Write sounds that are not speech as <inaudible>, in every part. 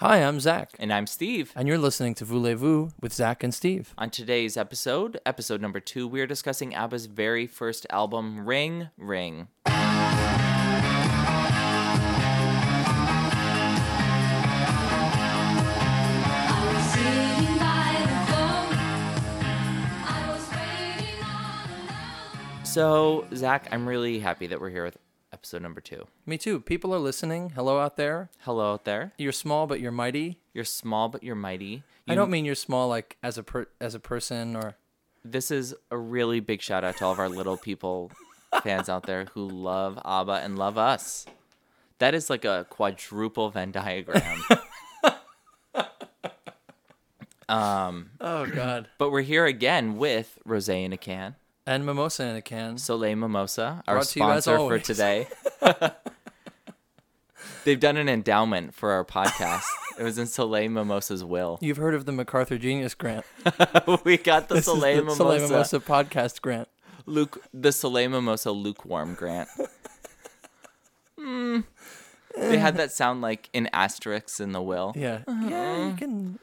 Hi, I'm Zach, And I'm Steve. and you're listening to Voulez-Vous with Zach and Steve. On today's episode, episode number two, we're discussing ABBA's very first album, Ring Ring. I was sitting by the phone. I was waiting all alone. So, Zach, I'm really happy that we're here with episode number two. Me too. People are listening. Hello out there. Hello out there. You're small, but you're mighty. You're small, but you're mighty. I don't mean you're small like as a per- as a person or This is a really big shout out to all of our little people <laughs> fans out there who love ABBA and love us. That is like a quadruple Venn diagram. <laughs> Um, oh god, but we're here again with Rose in a can. And mimosa in a can. Soleil Mimosa, our Brought to you as sponsor for always. today. <laughs> They've done an endowment for our podcast. It was in Soleil Mimosa's will. You've heard of the MacArthur Genius Grant? <laughs> we got the This is Soleil the Mimosa, Soleil Mimosa podcast grant. Luke, the Soleil Mimosa lukewarm grant. <laughs> Hmm. They had that sound like in asterisks in the will. Yeah, yeah. You can.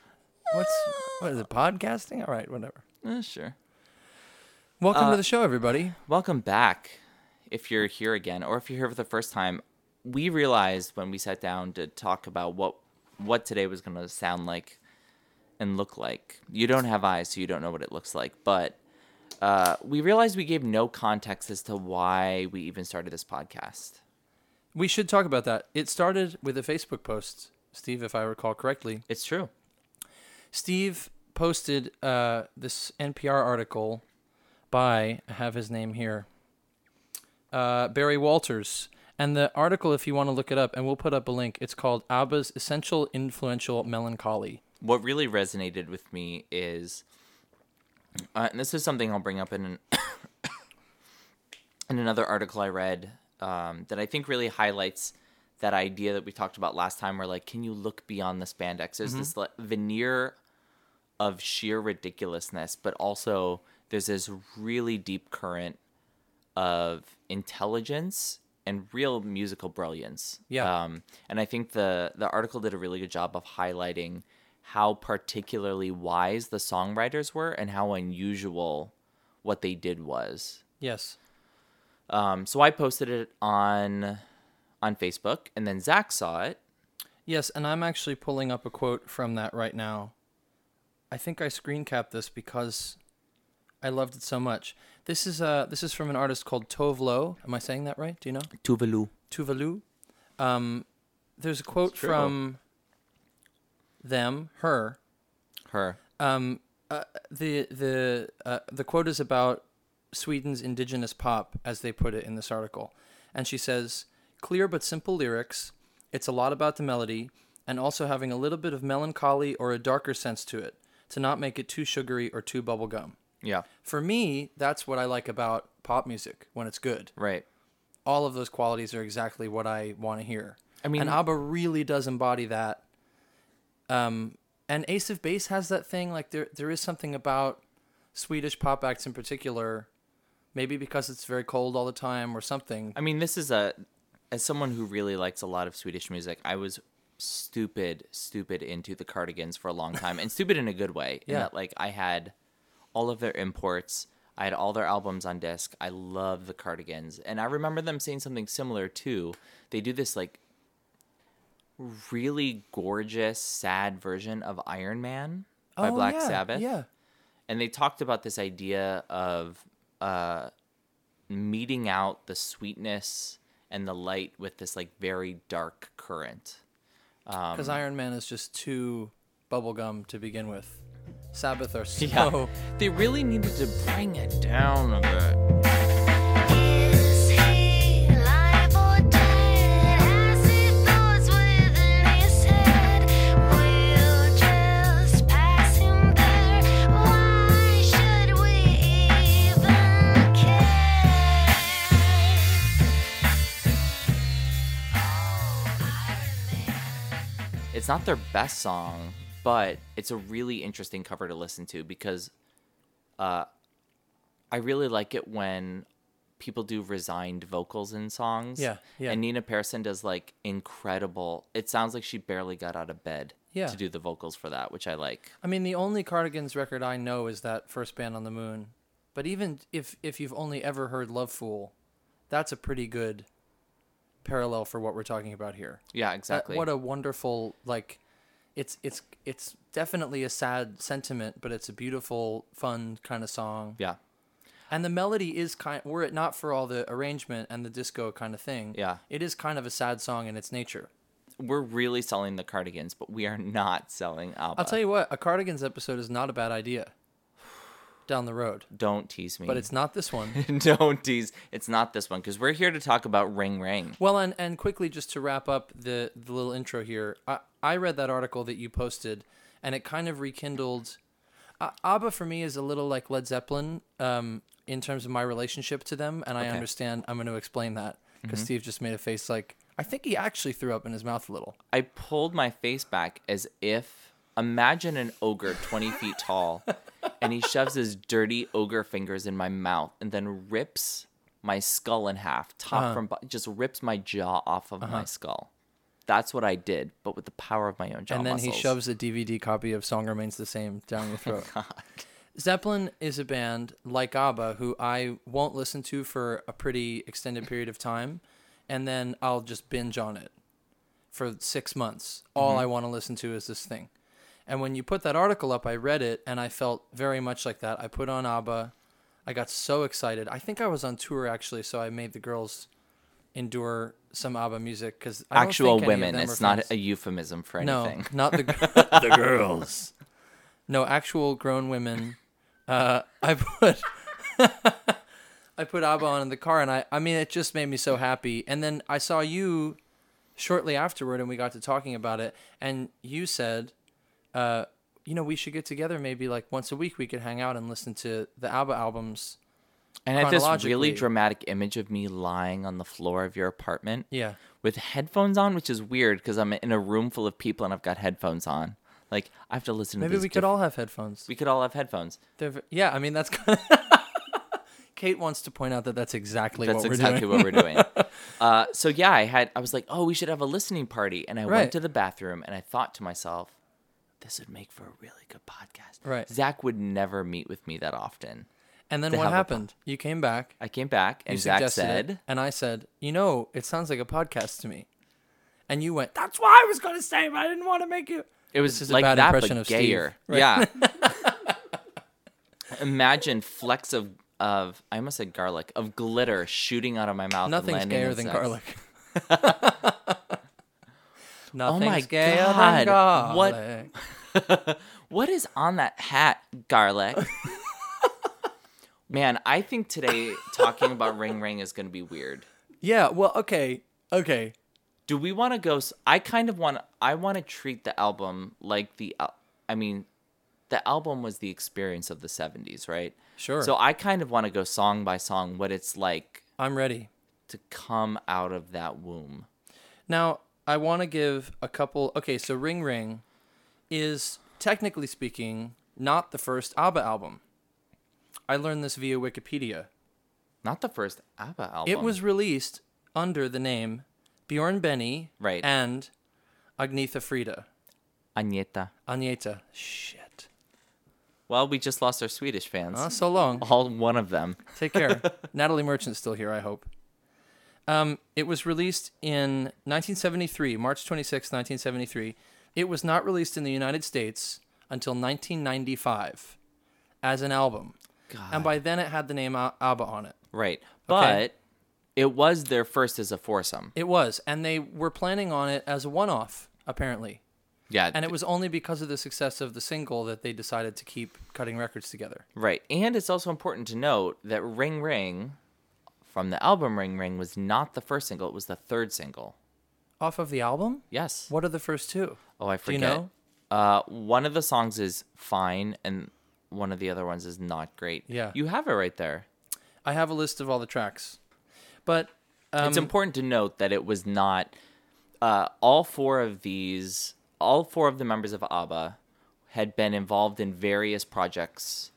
What's what is it? Podcasting? All right, whatever. Eh, sure. Welcome Uh, to the show, everybody. Welcome back. If you're here again, or if you're here for the first time, we realized when we sat down to talk about what what today was going to sound like and look like. You don't have eyes, so you don't know what it looks like. But uh, we realized we gave no context as to why we even started this podcast. We should talk about that. It started with a Facebook post, Steve, if I recall correctly. It's true. Steve posted uh, this NPR article by, I have his name here, uh, Barry Walters. And the article, if you want to look it up, and we'll put up a link, it's called ABBA's Essential Influential Melancholy. What really resonated with me is, uh, and this is something I'll bring up in an <coughs> in another article I read um, that I think really highlights that idea that we talked about last time, where like, can you look beyond the spandex? There's this like, veneer of sheer ridiculousness, but also there's this really deep current of intelligence and real musical brilliance. Yeah. Um, and I think the the article did a really good job of highlighting how particularly wise the songwriters were and how unusual what they did was. Yes. Um, so I posted it on on Facebook, and then Zach saw it. Yes, and I'm actually pulling up a quote from that right now. I think I screen capped this because I loved it so much. This is uh this is from an artist called Tove Lo. Am I saying that right? Do you know? Tuvalu. Tuvalu. Um, there's a quote from them, her. Her. Um, uh, the the uh, the quote is about Sweden's indigenous pop, as they put it in this article, and she says, "Clear but simple lyrics. It's a lot about the melody, and also having a little bit of melancholy or a darker sense to it, to not make it too sugary or too bubblegum." Yeah. For me, that's what I like about pop music when it's good. Right. All of those qualities are exactly what I want to hear. I mean- and ABBA really does embody that. Um, and Ace of Base has that thing. Like there, there is something about Swedish pop acts in particular. Maybe because it's very cold all the time or something. I mean, this is a as someone who really likes a lot of Swedish music, I was stupid, stupid into the Cardigans for a long time, and stupid in a good way. In Yeah. that, like, I had all of their imports. I had all their albums on disc. I love the Cardigans, and I remember them saying something similar too. They do this like really gorgeous, sad version of Iron Man by Black Oh, yeah, Sabbath Yeah. and they talked about this idea of uh, meting out the sweetness and the light with this like very dark current. Because Iron Man is just too bubblegum to begin with. Sabbath are <laughs> so. Yeah, they really needed to bring it down a bit. Is he alive or dead? Has he thoughts within his head? We'll just pass him there. Why should we even care? Oh, Iron Man. It's not their best song, but it's a really interesting cover to listen to because uh, I really like it when people do resigned vocals in songs. Yeah, yeah. And Nina Persson does like incredible. It sounds like she barely got out of bed Yeah. to do the vocals for that, which I like. I mean, the only Cardigans record I know is that first band on the moon. But even if if you've only ever heard Lovefool, that's a pretty good parallel for what we're talking about here. Yeah, That- exactly. what a wonderful like it's it's it's definitely a sad sentiment, but it's a beautiful, fun kind of song. yeah. And the melody is kind were it not for all the arrangement and the disco kind of thing. Yeah. It is kind of a sad song in its nature. We're really selling the cardigans, but we are not selling ABBA. I'll tell you what, a Cardigans episode is not a bad idea. <sighs> Down the road. Don't tease me. But it's not this one. <laughs> Don't tease. It's not this one because we're here to talk about Ring Ring. Well, and, and quickly, just to wrap up the, the little intro here, I, I read that article that you posted, and it kind of rekindled. Uh, ABBA for me is a little like Led Zeppelin um, in terms of my relationship to them, and I Okay. understand. I'm going to explain that because Steve just made a face like I think he actually threw up in his mouth a little. I pulled my face back as if imagine an ogre 20 feet tall and he shoves his dirty ogre fingers in my mouth and then rips my skull in half, top Uh-huh. from just rips my jaw off of my skull. That's what I did, but with the power of my own jaw and then muscles. he shoves a DVD copy of "Song Remains the Same" down your <laughs> throat. Zeppelin is a band like ABBA who I won't listen to for a pretty extended period of time, and then I'll just binge on it for six months. All mm-hmm. I want to listen to is this thing. And when you put that article up, I read it and I felt very much like that. I put on ABBA. I got so excited. I think I was on tour actually, so I made the girls endure some ABBA music because actual women. It's not a euphemism for anything. no, not the <laughs> the girls. No, actual grown women. Uh, I put <laughs> I put ABBA on in the car, and I I mean it just made me so happy. And then I saw you shortly afterward, and we got to talking about it, and you said, uh, you know, we should get together maybe like once a week. We could hang out and listen to the ABBA albums. And I have this really dramatic image of me lying on the floor of your apartment. Yeah. with headphones on, which is weird because I'm in a room full of people and I've got headphones on. Like I have to listen. Maybe to these we could diff- all have headphones. we could all have headphones. They're yeah, I mean that's kind of. <laughs> Kate wants to point out that that's exactly That's what we're exactly doing. what we're doing. <laughs> uh, so yeah, I had. I was like, oh, we should have a listening party, and I Right. went to the bathroom and I thought to myself, this would make for a really good podcast. Right. Zach would never meet with me that often. And then what happened? You came back. I came back and Zach suggested it, said, and I said, "You know, it sounds like a podcast to me." And you went, "That's why I was going to say, but I didn't want to make you." It was just is a like bad that, impression of Steve. gayer. Right. Yeah. <laughs> Imagine flecks of of I almost said garlic of glitter shooting out of my mouth. Nothing's gayer than Zach's- garlic. <laughs> Nothing's oh my gayer than God. What- <laughs> What is on that hat, garlic? Man, I think today talking about <laughs> Ring Ring is going to be weird. Yeah. Well, okay, okay. Do we want to go? s- I kind of want. I want to treat the album like the. al- I mean, the album was the experience of the '70s, right? Sure. So I kind of want to go song by song what it's like I'm ready. to come out of that womb. Now, I want to give a couple. Okay, so Ring Ring is technically speaking not the first ABBA album. I learned this via Wikipedia. Not the first ABBA album. It was released under the name Bjorn Benny Right. and Agnetha Frida. Agneta. Agneta. Shit. Well, we just lost our Swedish fans. Oh, so long. All one of them. <laughs> Take care. <laughs> Natalie Merchant's still here, I hope. Um, it was released in 1973, March 26, 1973. It was not released in the United States until 1995 as an album. God. And by then it had the name ABBA on it. right. But Okay. it was their first as a foursome. It was. And they were planning on it as a one off, apparently. Yeah. And it was only because of the success of the single that they decided to keep cutting records together. Right. And it's also important to note that Ring Ring from the album Ring Ring was not the first single, it was the third single. Off of the album? Yes. What are the first two? Oh, I Do forget. you know? Uh one of the songs is fine and one of the other ones is not great. Yeah. You have it right there. I have a list of all the tracks. But um, it's important to note that it was not uh, all four of these all four of the members of ABBA had been involved in various projects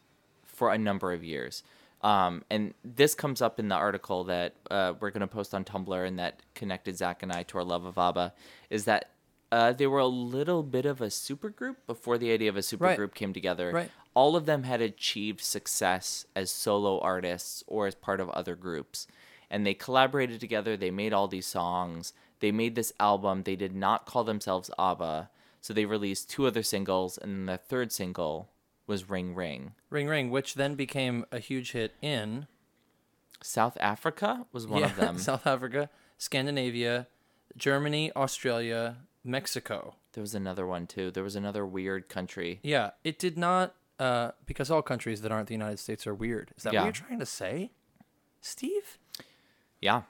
for a number of years. Um, and this comes up in the article that uh, we're going to post on Tumblr and that connected Zach and I to our love of ABBA is that uh, they were a little bit of a supergroup before the idea of a supergroup Right. came together. Right. All of them had achieved success as solo artists or as part of other groups. And they collaborated together. They made all these songs. They made this album. They did not call themselves ABBA. So they released two other singles, and then the third single was Ring Ring. Ring Ring, which then became a huge hit in South Africa was one yeah, of them. <laughs> South Africa, Scandinavia, Germany, Australia, Mexico. There was another one too. There was another weird country. Yeah, it did not uh, because all countries that aren't the United States are weird. Is that Yeah. what you're trying to say, Steve? Yeah.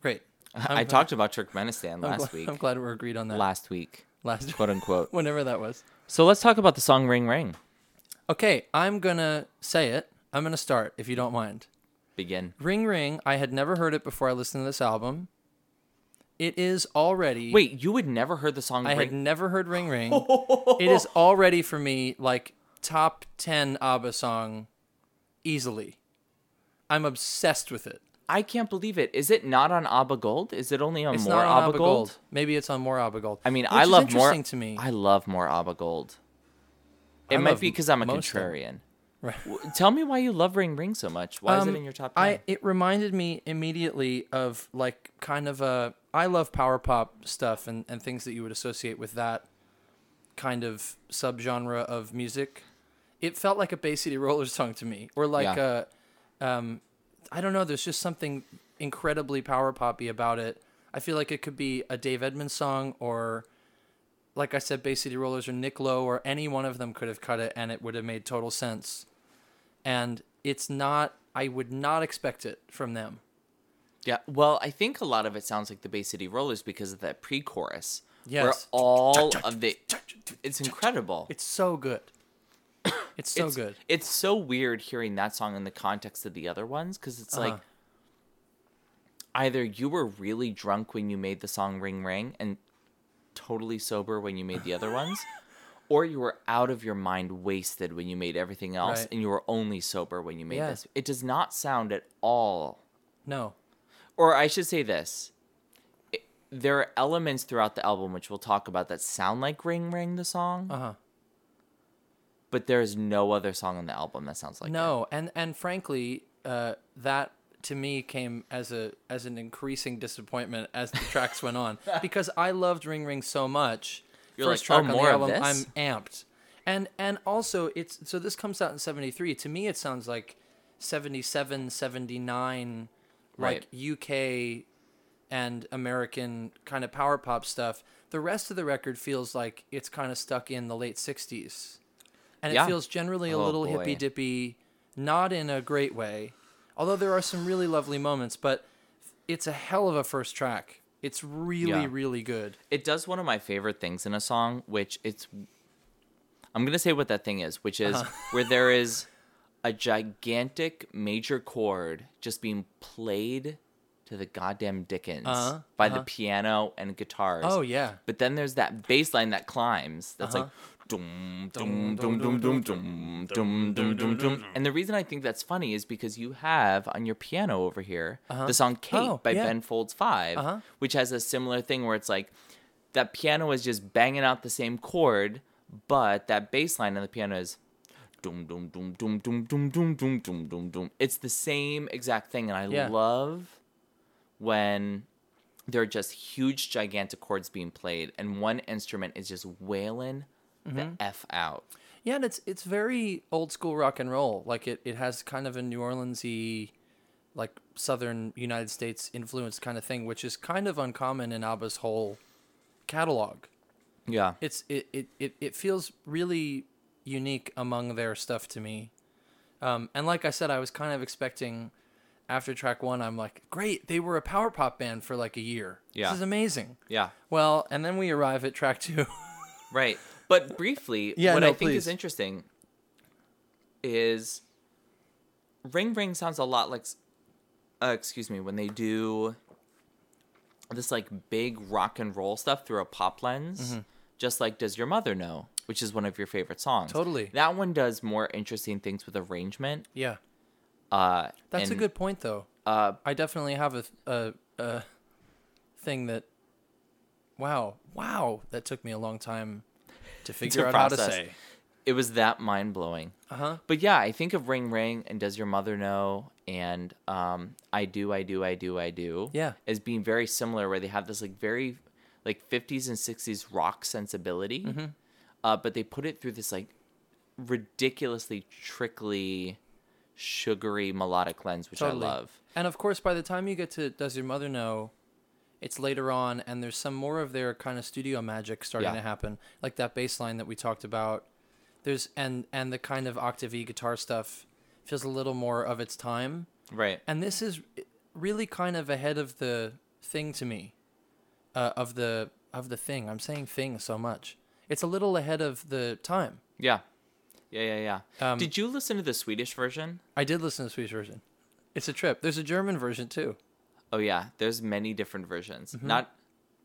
Great. <laughs> I talked about Turkmenistan I'm last <laughs> glad, week. I'm glad we're agreed on that. Last week, Last <laughs> quote unquote. whenever that was. so let's talk about the song Ring Ring. Okay, I'm gonna say it. I'm gonna start if you don't mind. Begin. Ring Ring. I had never heard it before I listened to this album. It is already. Wait, you had never heard the song I Ring had never heard Ring Ring. it is already for me like top 10 ABBA song easily. I'm obsessed with it. I can't believe it. Is it not on ABBA Gold? Is it only on It's more on ABBA, ABBA Gold? Gold. Maybe it's on more ABBA Gold. I mean, I love more. to me. I love more ABBA Gold. It I might be because I'm a most of them. contrarian. <laughs> Right. Tell me why you love Ring Ring so much. Why is it Um, in your top ten? I it reminded me immediately of like kind of a I love power pop stuff and, and things that you would associate with that kind of subgenre of music. It felt like a Bay City Rollers song to me, or like Yeah. a um, I don't know. There's just something incredibly power poppy about it. I feel like it could be a Dave Edmunds song, or like I said, Bay City Rollers or Nick Lowe, or any one of them could have cut it, and it would have made total sense and it's not i would not expect it from them Yeah, well, I think a lot of it sounds like the Bay City Rollers because of that pre-chorus. Yes. Where all of the it's incredible. it's so good it's so it's, good It's so weird hearing that song in the context of the other ones because it's like Uh-huh. either you were really drunk when you made the song Ring Ring and totally sober when you made the other ones, <laughs> or you were out of your mind wasted when you made everything else Right. and you were only sober when you made Yeah. this. It does not sound at all no or I should say this. There are elements throughout the album which we'll talk about that sound like Ring Ring the song, uh-huh but there is no other song on the album that sounds like it. no and and frankly uh that to me came as a as an increasing disappointment as the tracks went on. <laughs> Because i loved ring ring so much. You're first like, track "Oh, on more the album i'm amped. And and also it's so this comes out in 73 to me it sounds like 77 79 like uk and american kind of power pop stuff. The rest of the record feels like it's kind of stuck in the late 60s and Yeah. it feels generally a Oh, little hippy dippy not in a great way although there are some really lovely moments but it's a hell of a first track it's really Yeah. really good It does one of my favorite things in a song, which it's. I'm gonna say what that thing is, which is Uh-huh. where there is a gigantic major chord just being played to the goddamn Dickens Uh-huh, by uh-huh. the piano and guitars. oh yeah But then there's that bass line that climbs. That's Uh-huh. like And the reason I think that's funny is because you have on your piano over here the song "Kate" Oh, by yeah. Ben Folds 5 Uh-huh. which has a similar thing where it's like that piano is just banging out the same chord, but that bass line on the piano is. It's the same exact thing, and I Yeah. love when there are just huge, gigantic chords being played, and one instrument is just wailing Mm-hmm. the f out. Yeah, and it's it's very old school rock and roll. Like it, it has kind of a New Orleansy, like southern United States influence kind of thing, which is kind of uncommon in ABBA's whole catalog. Yeah, It's it it, it, it feels really unique among their stuff to me. Um, and like I said, I was kind of expecting after track one, I'm like, great, they were a power pop band for like a year. Yeah. This is amazing. yeah, Well, and then we arrive at track two. <laughs> right. But briefly, Yeah, what no, I think please. is interesting is Ring Ring sounds a lot like, uh, excuse me, when they do this like big rock and roll stuff through a pop lens, Mm-hmm. just like Does Your Mother Know, which is one of your favorite songs. Totally. That one does more interesting things with arrangement. yeah. Uh, That's a good point, though. Uh, I definitely have a, a, a thing that. Wow, wow, that took me a long time to figure out how to say. it was that mind blowing. Uh huh. But yeah, I think of Ring Ring and Does Your Mother Know and um, I Do, I Do, I Do, I Do. Yeah. As being very similar, where they have this like very like 50s and 60s rock sensibility, Mm-hmm. uh, but they put it through this like ridiculously trickly, sugary melodic lens, which Totally. I love. And of course, by the time you get to Does Your Mother Know, it's later on, and there's some more of their kind of studio magic starting Yeah. to happen, like that bass line that we talked about. There's and and the kind of octave E guitar stuff feels a little more of its time, Right. and this is really kind of ahead of the thing to me, uh, of the of the thing. I'm saying thing so much. It's a little ahead of the time. Yeah. Yeah, yeah, yeah. Um, Did you listen to the Swedish version? I did listen to the Swedish version. It's a trip. There's a German version too. Oh yeah, there's many different versions. Mm-hmm. Not,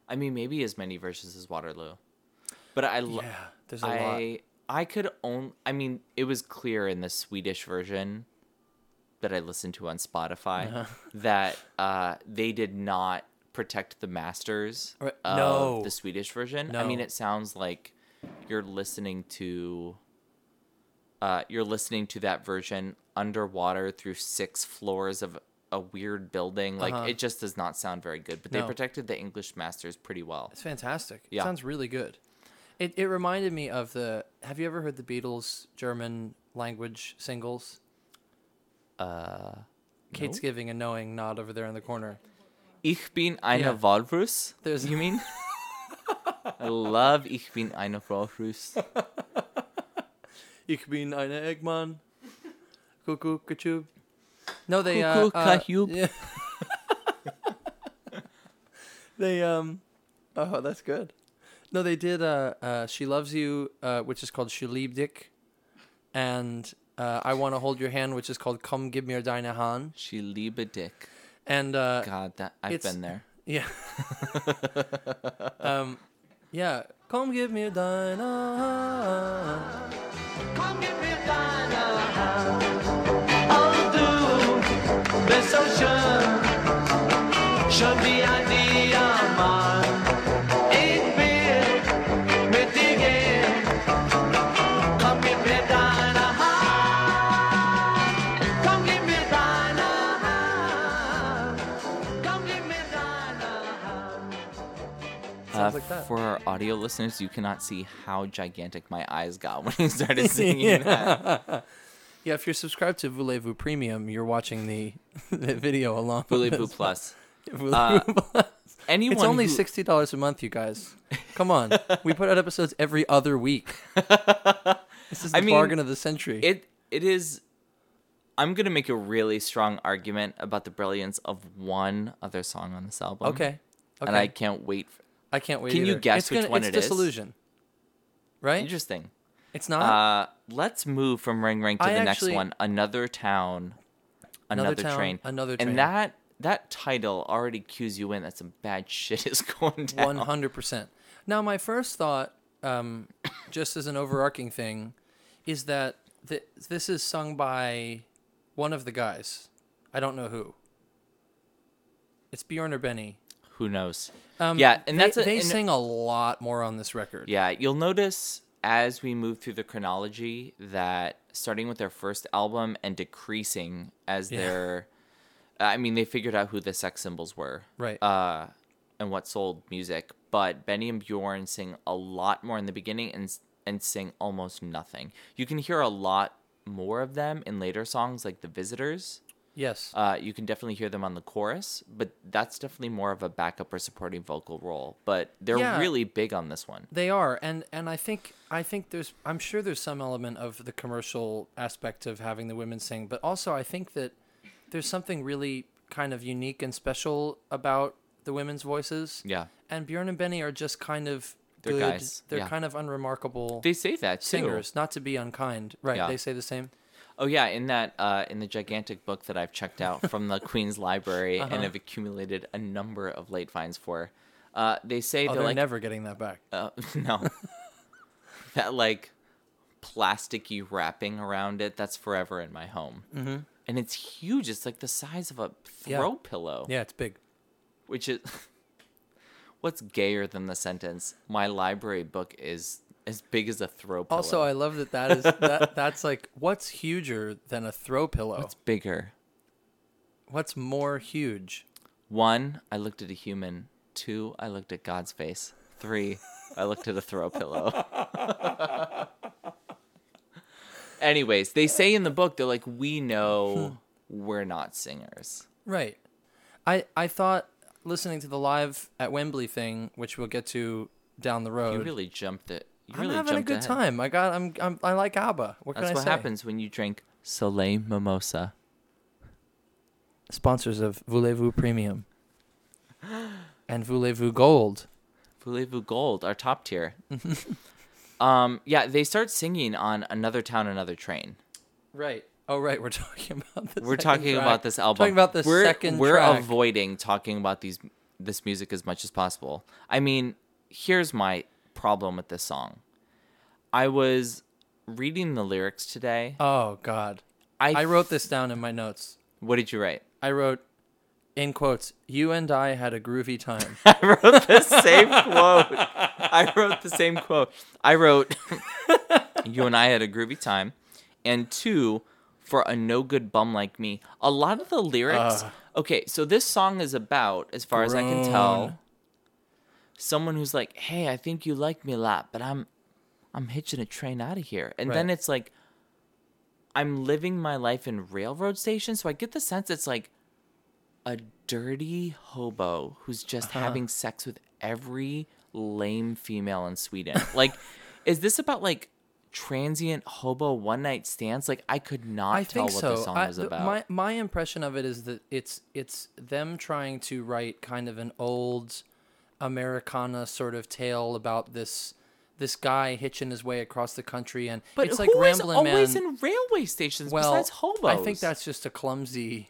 I mean, maybe as many versions as Waterloo, but I lo- Yeah, there's a lot. I I could own. I mean, it was clear in the Swedish version that I listened to on Spotify Uh-huh. <laughs> that uh, they did not protect the masters Right, of no. the Swedish version. I mean, it sounds like you're listening to. Uh, you're listening to that version underwater through six floors of a weird building. Like Uh-huh. it just does not sound very good. But they protected the English masters pretty well. It's fantastic. It Yeah. sounds really good. It it reminded me of the. Have you ever heard the Beatles German language singles? Uh, Kate's giving a knowing nod over there in the corner. Ich bin eine Yeah. Walrus. There's- you mean? <laughs> I love Ich bin eine Walrus. <laughs> Ich bin eine Eggman. Cuckoo, kachoo. No, they uh, uh, yeah. <laughs> they um, oh, that's good. No, they did. Uh, uh, she loves you, uh, which is called She liebt dich, and uh, I want to hold your hand, which is called Komm gib mir deine Hand. She liebe dick. And uh, God, that I've it's- been there. Yeah. <laughs> um, yeah. Komm, gib mir deine Hand. Komm, gib mir deine Hand. Du bist so schön, schön Diamant. Ich will mit dir gehen. Komm, gib deine Hand. Komm, gib mir deine Hand. Komm, gib mir deine Hand. Uh, like that. for our audio listeners, you cannot see how gigantic my eyes got when he started <laughs> singing that. <laughs> Yeah, if you're subscribed to Voulez-Vous Premium, you're watching the, <laughs> the video along. with Voulez-vous. Plus. <laughs> Voulez-Vous Uh, Plus. Anyone It's only who- sixty dollars a month, you guys. <laughs> Come on, we put out episodes every other week. This is the I mean, bargain of the century. It it is. I'm gonna make a really strong argument about the brilliance of one other song on this album. okay, okay. And I can't wait. For, I can't wait. Can you guess it's which gonna, one it's it is? Disillusion. Right? interesting. It's not. Uh, let's move from Ring Ring to I the actually- next one. Another town, another, Another Town, train, Another Train. and that that title already cues you in that some bad <laughs> shit is going down. One hundred percent. Now, my first thought, um, just as an overarching thing, is that th- this is sung by one of the guys. I don't know who. It's Bjorn or Benny. Who knows? Um, Yeah, and they, that's a- they and- sing a lot more on this record. Yeah, you'll notice as we move through the chronology that starting with their first album and decreasing as Yeah. their I mean, they figured out who the sex symbols were. Right. Uh and what sold music, but Benny and Bjorn sing a lot more in the beginning and and sing almost nothing. You can hear a lot more of them in later songs like The Visitors. Yes. Uh, you can definitely hear them on the chorus, but that's definitely more of a backup or supporting vocal role. But they're Yeah. really big on this one. They are, and and I think I think there's I'm sure there's some element of the commercial aspect of having the women sing, but also I think that there's something really kind of unique and special about the women's voices. Yeah. And Bjorn and Benny are just kind of They're good. guys, They're yeah. kind of unremarkable They say that too. singers, not to be unkind. Right? Yeah. They say the same. Oh yeah, in that uh, in the gigantic book that I've checked out <laughs> from the Queen's Library Uh-huh. and have accumulated a number of late finds for, uh, they say Oh, they're like never getting that back. uh, <laughs> no, <laughs> that like plasticky wrapping around it that's forever in my home. Mm-hmm. and it's huge. It's like the size of a Yeah. throw pillow. Yeah, it's big. Which is what's gayer than the sentence? My library book is as big as a throw pillow. Also, I love that that is that <laughs> that's like what's huger than a throw pillow? what's bigger? What's more huge? One, I looked at a human. Two, I looked at God's face. Three, I looked at a throw pillow. <laughs> Anyways, they say in the book they're like, we know hmm. we're not singers. Right. I I thought listening to the live at Wembley thing, which we'll get to down the road. You really jumped it. You I'm really having a good ahead. time. I got I'm, I'm I like ABBA. What That's can I what say? happens when you drink Soleil Mimosa. Sponsors of Voulez-Vous Premium <gasps> and Voulez-Vous Gold. Voulez-Vous Gold, our top tier. <laughs> um, yeah, they start singing on Another Town, Another Train. Right. Oh, right. We're <laughs> talking about the. We're talking track. about this album. Talking about the we're, second We're track. avoiding talking about these this music as much as possible. I mean, here's my problem with this song. I was reading the lyrics today. Oh God. I, I wrote this down in my notes. What did you write? I wrote, in quotes, "You and I had a groovy time." <laughs> I wrote the same quote. I wrote the same quote. I wrote, "You and I had a groovy time," and two, for a no good bum like me. A lot of the lyrics. Ugh. okay, so this song is about, as far as I can tell, someone who's like, "Hey, I think you like me a lot, but I'm, I'm hitching a train out of here," and then it's like. I'm living my life in railroad stations, so I get the sense it's like a dirty hobo who's just Uh-huh. having sex with every lame female in Sweden. <laughs> Like, is this about like transient hobo one night stands? Like, I could not I tell think what so. the song I- th- about. My my impression of it is that it's it's them trying to write kind of an old Americana sort of tale about this this guy hitching his way across the country, and but it's like is Ramblin' always Man. in railway stations well, besides hobos? I think that's just a clumsy.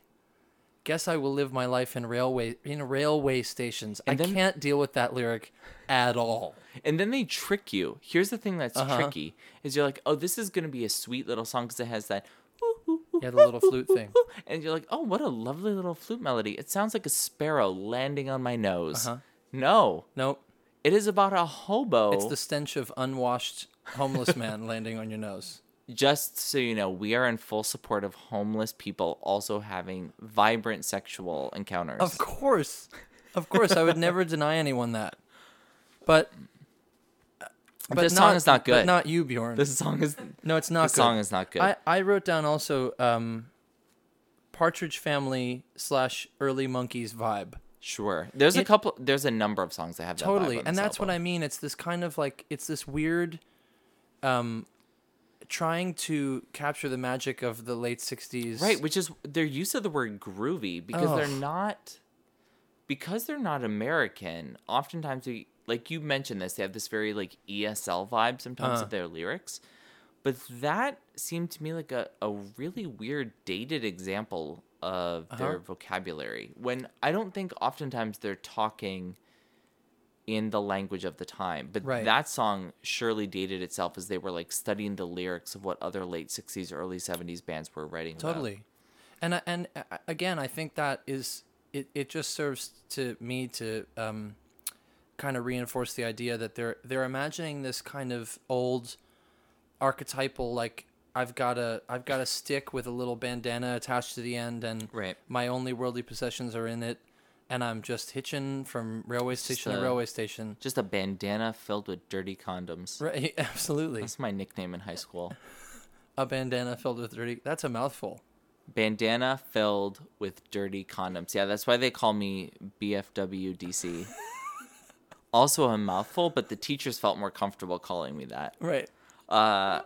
Guess I will live my life in railway in railway stations. And I then- can't deal with that lyric at all. And then they trick you. Here's the thing that's Uh-huh. tricky: is you're like, oh, this is gonna be a sweet little song because it has that. Yeah, the little flute thing. <laughs> And you're like, oh, what a lovely little flute melody. It sounds like a sparrow landing on my nose. Uh-huh. No, Nope. it is about a hobo. It's the stench of unwashed homeless man <laughs> landing on your nose. Just so you know, we are in full support of homeless people also having vibrant sexual encounters. Of course. Of course, I would never <laughs> deny anyone that. But but This song is not But good. not you, Bjorn. This song is <laughs> no, it's not this good. song is not good. I, I wrote down also um, Partridge Family slash Early Monkees vibe. Sure. There's a It- couple. There's a number of songs that have that vibe Totally, on and this that's what I mean. It's this kind of like it's this weird, um, trying to capture the magic of the late '60s. Right, which is their use of the word groovy because they're Ugh. not because they're not American. Oftentimes, we like you mentioned this. They have this very like ESL vibe sometimes Uh. of their lyrics, but that seemed to me like a, a really weird dated example of Uh-huh. their vocabulary. When I don't think oftentimes they're talking in the language of the time. But Right. that song surely dated itself as they were like studying the lyrics of what other late 60s, early 70s bands were writing. about. Totally, and and uh, again, I think that is it. It just serves to me to um, kind of reinforce the idea that they're they're imagining this kind of old archetypal like I've got a I've got a stick with a little bandana attached to the end, and Right. my only worldly possessions are in it, and I'm just hitching from railway station to railway station. Just a bandana filled with dirty condoms. Right, <laughs> absolutely. That's my nickname in high school. <laughs> A bandana filled with dirty. That's a mouthful. Bandana filled with dirty condoms. Yeah, that's why they call me BFWDC. <laughs> Also a mouthful, but the teachers felt more comfortable calling me that. Right. Uh,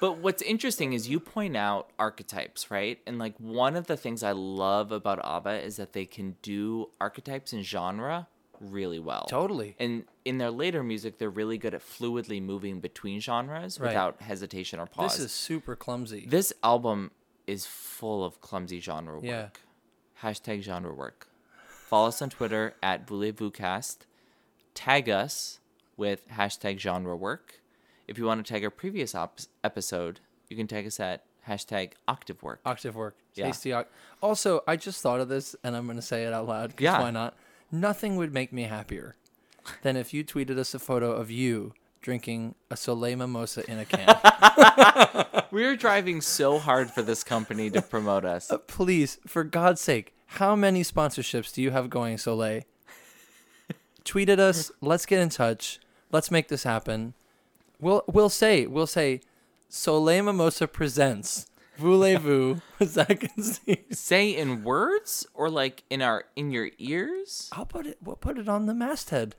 But what's interesting is you point out archetypes, right? And like one of the things I love about ABBA is that they can do archetypes and genre really well. Totally. And in their later music, they're really good at fluidly moving between genres Right. without hesitation or pause. This is super clumsy. This album is full of clumsy genre work. Yeah. Hashtag genre work. Follow us on Twitter at VoulezVousCast. Tag us with hashtag genre work. If you want to tag our previous op- episode, you can tag us at Hashtag octave work. Octave work. Yeah. Oct- Also, I just thought of this, and I'm going to say it out loud. 'cause Yeah. Why not? Nothing would make me happier than if you tweeted us a photo of you drinking a Soleil mimosa in a can. <laughs> <laughs> We're driving so hard for this company to promote us. Uh, please, for God's sake, how many sponsorships do you have going, Soleil? <laughs> Tweet at us. Let's get in touch. Let's make this happen. We'll we'll say we'll say Soleil Mimosa presents Voulez-vous <laughs> with Zach and Steve. Say in words or like in our in your ears? I'll put it. We'll put it on the masthead,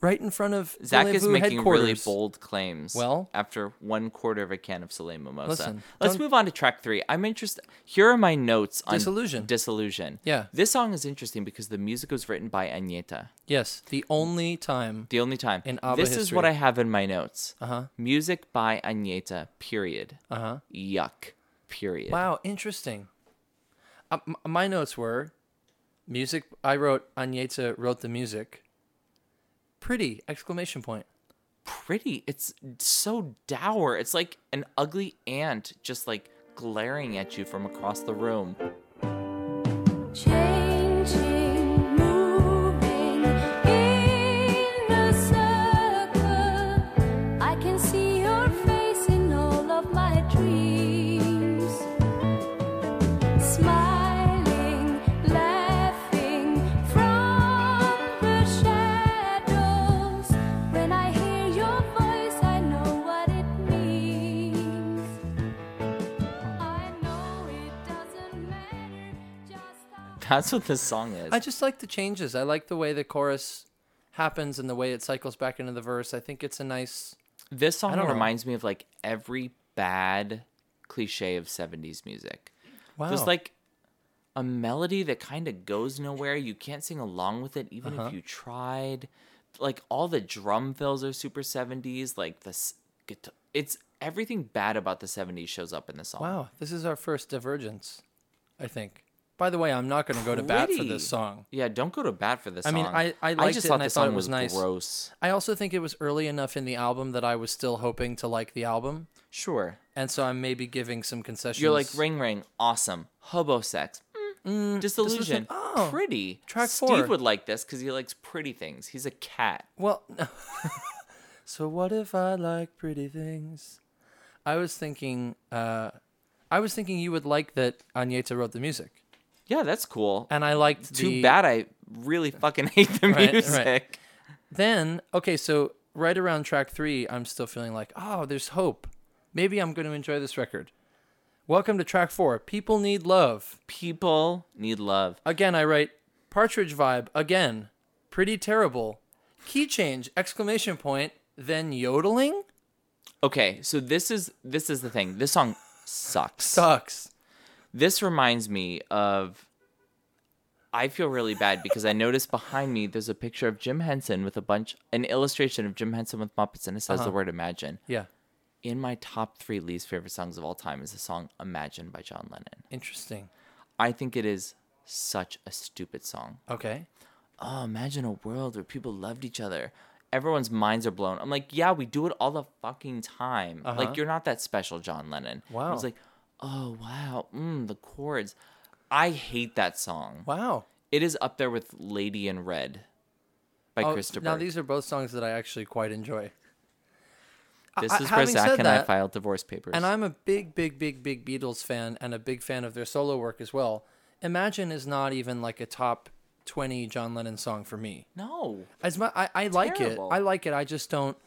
right in front of Zach is making really bold claims. Well- after one quarter of a can of Soleil Mimosa. Listen, Let's move on to track three. I'm interested. Here are my notes on Disillusion. Disillusion. Yeah. This song is interesting because the music was written by Agneta. Yes, the only time. The only time. In ABBA this is what. I have in my notes. Uh huh. Music by Agneta. Period. Uh huh. Yuck. Period. Wow, interesting. Uh, m- my notes were music. I wrote Agneta wrote the music. Pretty exclamation point. Pretty. It's so dour. It's like an ugly ant just like glaring at you from across the room. Changing, That's what this song is. I just like the changes. I like the way the chorus happens and the way it cycles back into the verse. I think it's a nice. This song don't know. reminds me of like every bad cliche of 70s music. Wow. Just like a melody that kind of goes nowhere. You can't sing along with it even Uh-huh. if you tried. Like all the drum fills are super 70s. Like this guitar, it's everything bad about the 70s shows up in the song. Wow, this is our first divergence. I think. By the way, I'm not going to go to bat for this song. Yeah, don't go to bat for this song. I song. mean, I- I liked just it thought and I the thought song it was nice. gross. I also think it was early enough in the album that I was still hoping to like the album, Sure. and so I'm maybe giving some concessions. You're like ring ring, awesome. Hobo sex, mm, disillusion, oh, pretty. track Steve four. would like this because he likes pretty things. He's a cat. Well, <laughs> so what if I like pretty things? I was thinking, uh, I was thinking you would like that Agneta wrote the music, Yeah, that's cool. and I liked Too the, bad I really fucking hate the Right, right. music. Then okay, so right around track three, I'm still feeling like, oh, there's hope. Maybe I'm going to enjoy this record. Welcome to track four. People need love. People need love. Again, I write Partridge vibe. Again, pretty terrible. Key change! Exclamation point. Then yodeling Okay, so this is this is the thing. This song sucks. sucks. This reminds me of. I feel really bad because I noticed behind me there's a picture of Jim Henson with a bunch, an illustration of Jim Henson with Muppets, and it says the word "Imagine." Yeah, In my top three least favorite songs of all time is the song "Imagine" by John Lennon. interesting. I think it is such a stupid song. Okay. Oh, imagine a world where people loved each other. Everyone's minds are blown. I'm like, yeah, we do it all the fucking time. Uh-huh. Like, you're not that special, John Lennon. Wow. I was like, oh wow, mm, the chords. I hate that song. Wow. It is up there with "Lady in Red" by Oh, Christopher. Now these are both songs that I actually quite enjoy. this I- is where Zach and I that- filed divorce papers. And I'm a big, big, big, big Beatles fan and a big fan of their solo work as well. Imagine is not even like a top 20 John Lennon song for me. no. As my, I, I like Terrible. it. I like it. I just don't.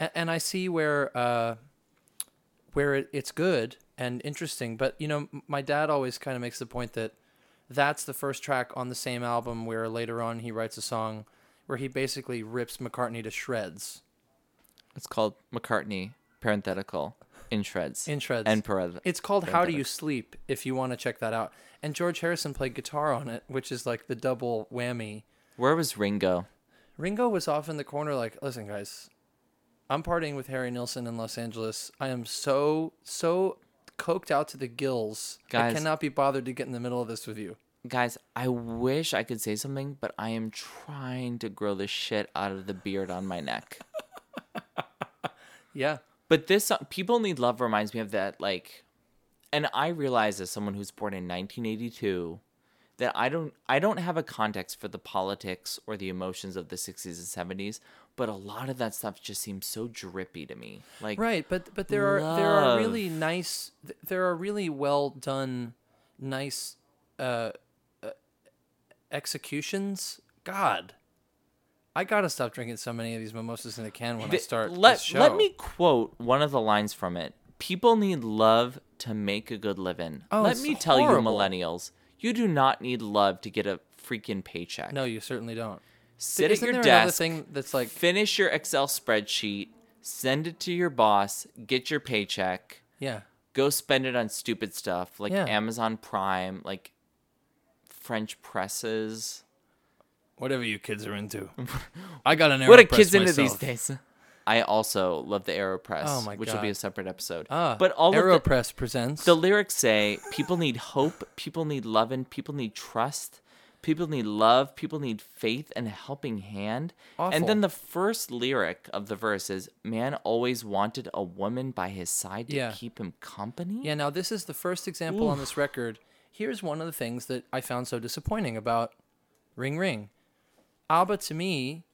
And, and I see where uh, where it, it's good and interesting. But you know, m- my dad always kind of makes the point that that's the first track on the same album where later on he writes a song where he basically rips McCartney to shreds. It's called McCartney parenthetical in shreds. In shreds. And parenth- It's called How Do You. Sleep if you want to check that out. And George Harrison played guitar on it, which is like the double whammy. Where was Ringo? Ringo was off in the corner, like, listen, guys, I'm partying with Harry Nilsson in Los Angeles. I am so, so coked out to the gills. I cannot be bothered to get in the middle of this with you. Guys, I wish I could say something, but I am trying to grow the shit out of the beard on my neck. <laughs> Yeah. But this song, People Need Love reminds me of that, like, and I realize as someone who's born in 1982 that I don't I don't have a context for the politics or the emotions of the 60s and 70s, but a lot of that stuff just seems so drippy to me. Like Right, but but there are there are really nice there are really well done nice uh, uh executions. God. I got to stop drinking so many of these mimosas in a can when I start let, let me quote one of the lines from it. People need love to make a good living. Oh, let me tell horrible. you millennials, you do not need love to get a freaking paycheck. No, you certainly don't. Sit Isn't at your desk, thing that's like finish your Excel spreadsheet, send it to your boss, get your paycheck, yeah. go spend it on stupid stuff like Yeah. Amazon Prime, like French presses. Whatever you kids are into. <laughs> I got an What are AeroPress kids into these days? I also love the AeroPress, Oh my which will be a separate episode. Ah, but all of the, AeroPress presents the lyrics say people need hope, people need love, and people need trust, people need love, people need faith and a helping hand. Awful. And then the first lyric of the verse is man always wanted a woman by his side to Yeah. keep him company. Yeah, now this is the first example on this record. Here's one of the things that I found so disappointing about Ring Ring. ABBA to me,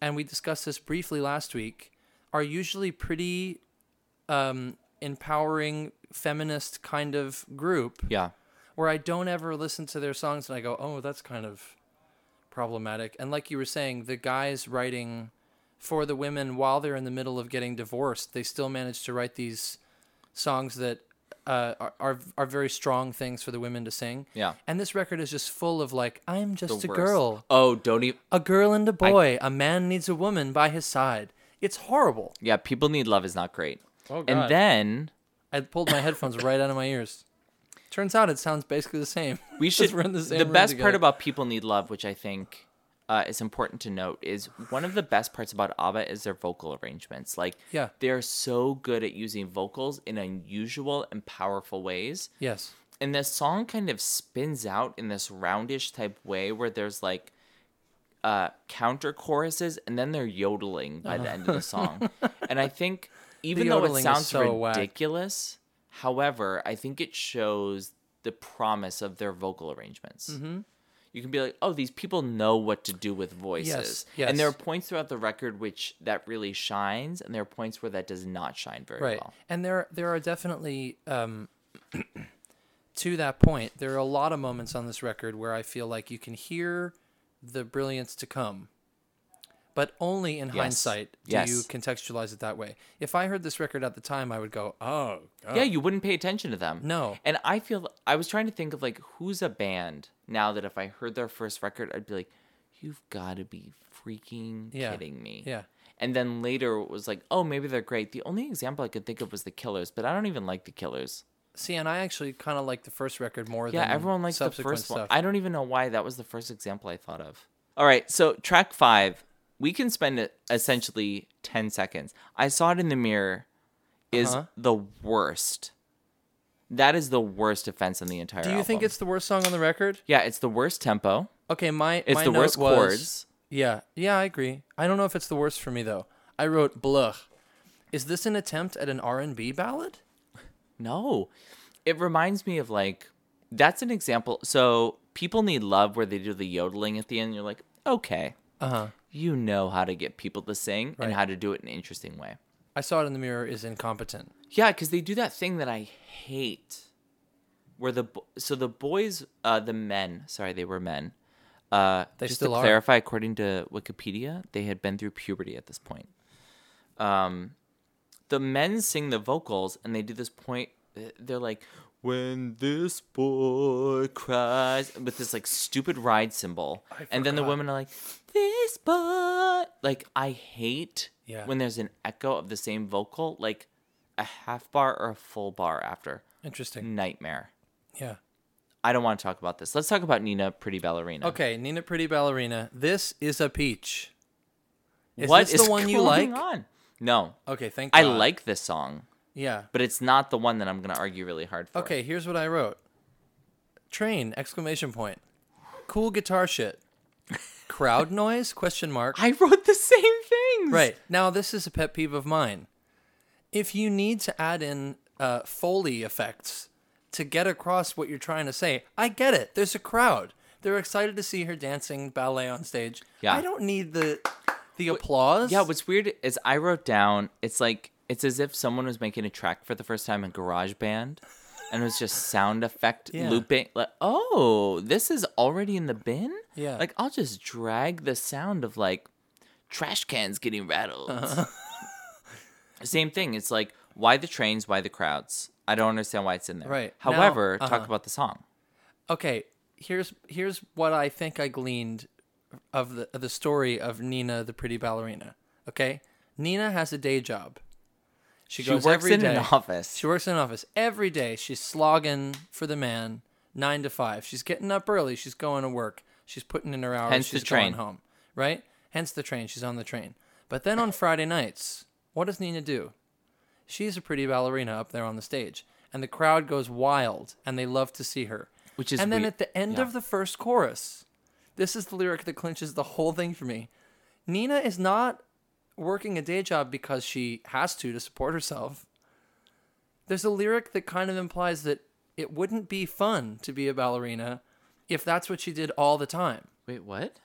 and we discussed this briefly last week, are usually pretty um, empowering feminist kind of group Yeah. Where I don't ever listen to their songs and I go, oh, that's kind of problematic. And like you were saying, the guys writing for the women while they're in the middle of getting divorced, they still manage to write these songs that uh, are, are are very strong things for the women to sing. Yeah. And this record is just full of like, I'm just The a worst. girl, Oh, don't even. a girl and a boy. a man needs a woman by his side. It's horrible. Yeah, people need love is not great. Oh, God. and then I pulled my headphones right out of my ears. Turns out it sounds basically the same. we <laughs> should. we're the, the same room best part about people need love, which I think uh, is important to note, is one of the best parts about ABBA is their vocal arrangements. Like, Yeah. they're so good at using vocals in unusual and powerful ways. yes. and the song kind of spins out in this roundish type way where there's like uh counter choruses and then they're yodeling by the end of the song <laughs> and i think even though it sounds so whack. However i think it shows the promise of their vocal arrangements. Mm-hmm. you can be like oh these people know what to do with voices. Yes. and there are points throughout the record which that really shines and there are points where that does not shine very right. well. And there there are definitely um <clears throat> to that point there are a lot of moments on this record where i feel like you can hear the brilliance to come but only in Yes. hindsight do Yes. you contextualize it that way if i heard this record at the time i would go oh God. Yeah, you wouldn't pay attention to them. No. And I feel I was trying to think of like who's a band now that if I heard their first record, I'd be like, You've gotta be freaking Yeah. kidding me. Yeah. And then later it was like, Oh, maybe they're great. The only example I could think of was the killers, but I don't even like the killers. see and i actually kind of like the first record more Yeah, than everyone likes the first one. I don't even know why that was the first example I thought of. All right, so track five, we can spend it essentially 10 seconds. I saw it in the mirror is Uh-huh. the worst. That is the worst offense on the entire do you think it's the worst song on the record Yeah, it's the worst tempo. okay my It's my the worst was- chords. Yeah, yeah, I agree. I don't know if it's the worst for me though. I wrote blah. Is this an attempt at an R and B ballad? No. It reminds me of like that's an example. So people need love where they do the yodeling at the end. You're like, okay, Uh huh. You know how to get people to sing Right. and how to do it in an interesting way. I saw it in the mirror is incompetent. Yeah, because they do that thing that I hate, where the so the boys, uh, the men, sorry, they were men. Uh, They just still to are. clarify, according to Wikipedia, they had been through puberty at this point. Um, the men sing the vocals, and they do this point. They're like, "When this boy cries," with this like stupid ride cymbal, and then the women are like, "This boy." Like I hate Yeah. when there's an echo of the same vocal, like a half bar or a full bar after. Interesting. Nightmare. Yeah. I don't want to talk about this. Let's talk about Nina Pretty Ballerina. Okay, Nina Pretty Ballerina. This is a peach. Is What this is the one you like? on? No. Okay, thank you. I like this song, Yeah. but it's not the one that I'm going to argue really hard for. Okay, here's what I wrote. Train exclamation point. Cool guitar shit. <laughs> Crowd noise question mark. I wrote the same things. Right. Now, this is a pet peeve of mine. If you need to add in uh, Foley effects to get across what you're trying to say. I get it. There's a crowd. They're excited to see her dancing ballet on stage. Yeah. I don't need the the applause. Yeah, what's weird is I wrote down it's like it's as if someone was making a track for the first time in GarageBand and it was just sound effect Yeah. looping like oh, this is already in the bin? Yeah. Like I'll just drag the sound of like trash cans getting rattled. Uh-huh. <laughs> Same thing. It's like why the trains, why the crowds? I don't understand why it's in there. Right. Now- However, uh-huh. talk about the song. okay here's here's what i think i gleaned of the of the story of nina the pretty ballerina okay nina has a day job she She works in an office. she works in an office every day. She's slogging for the man nine to five. She's getting up early. She's going to work. She's putting in her hours. Hence the she's going train. home right? Hence the train. She's on the train. But then on friday nights what does nina do? She's a pretty ballerina up there on the stage and the crowd goes wild and they love to see her. Which is and then wea- at the end yeah. of the first chorus this is the lyric that clinches the whole thing for me. Nina is not working a day job because she has to to support herself there's a lyric that kind of implies that it wouldn't be fun to be a ballerina if that's what she did all the time Wait, what?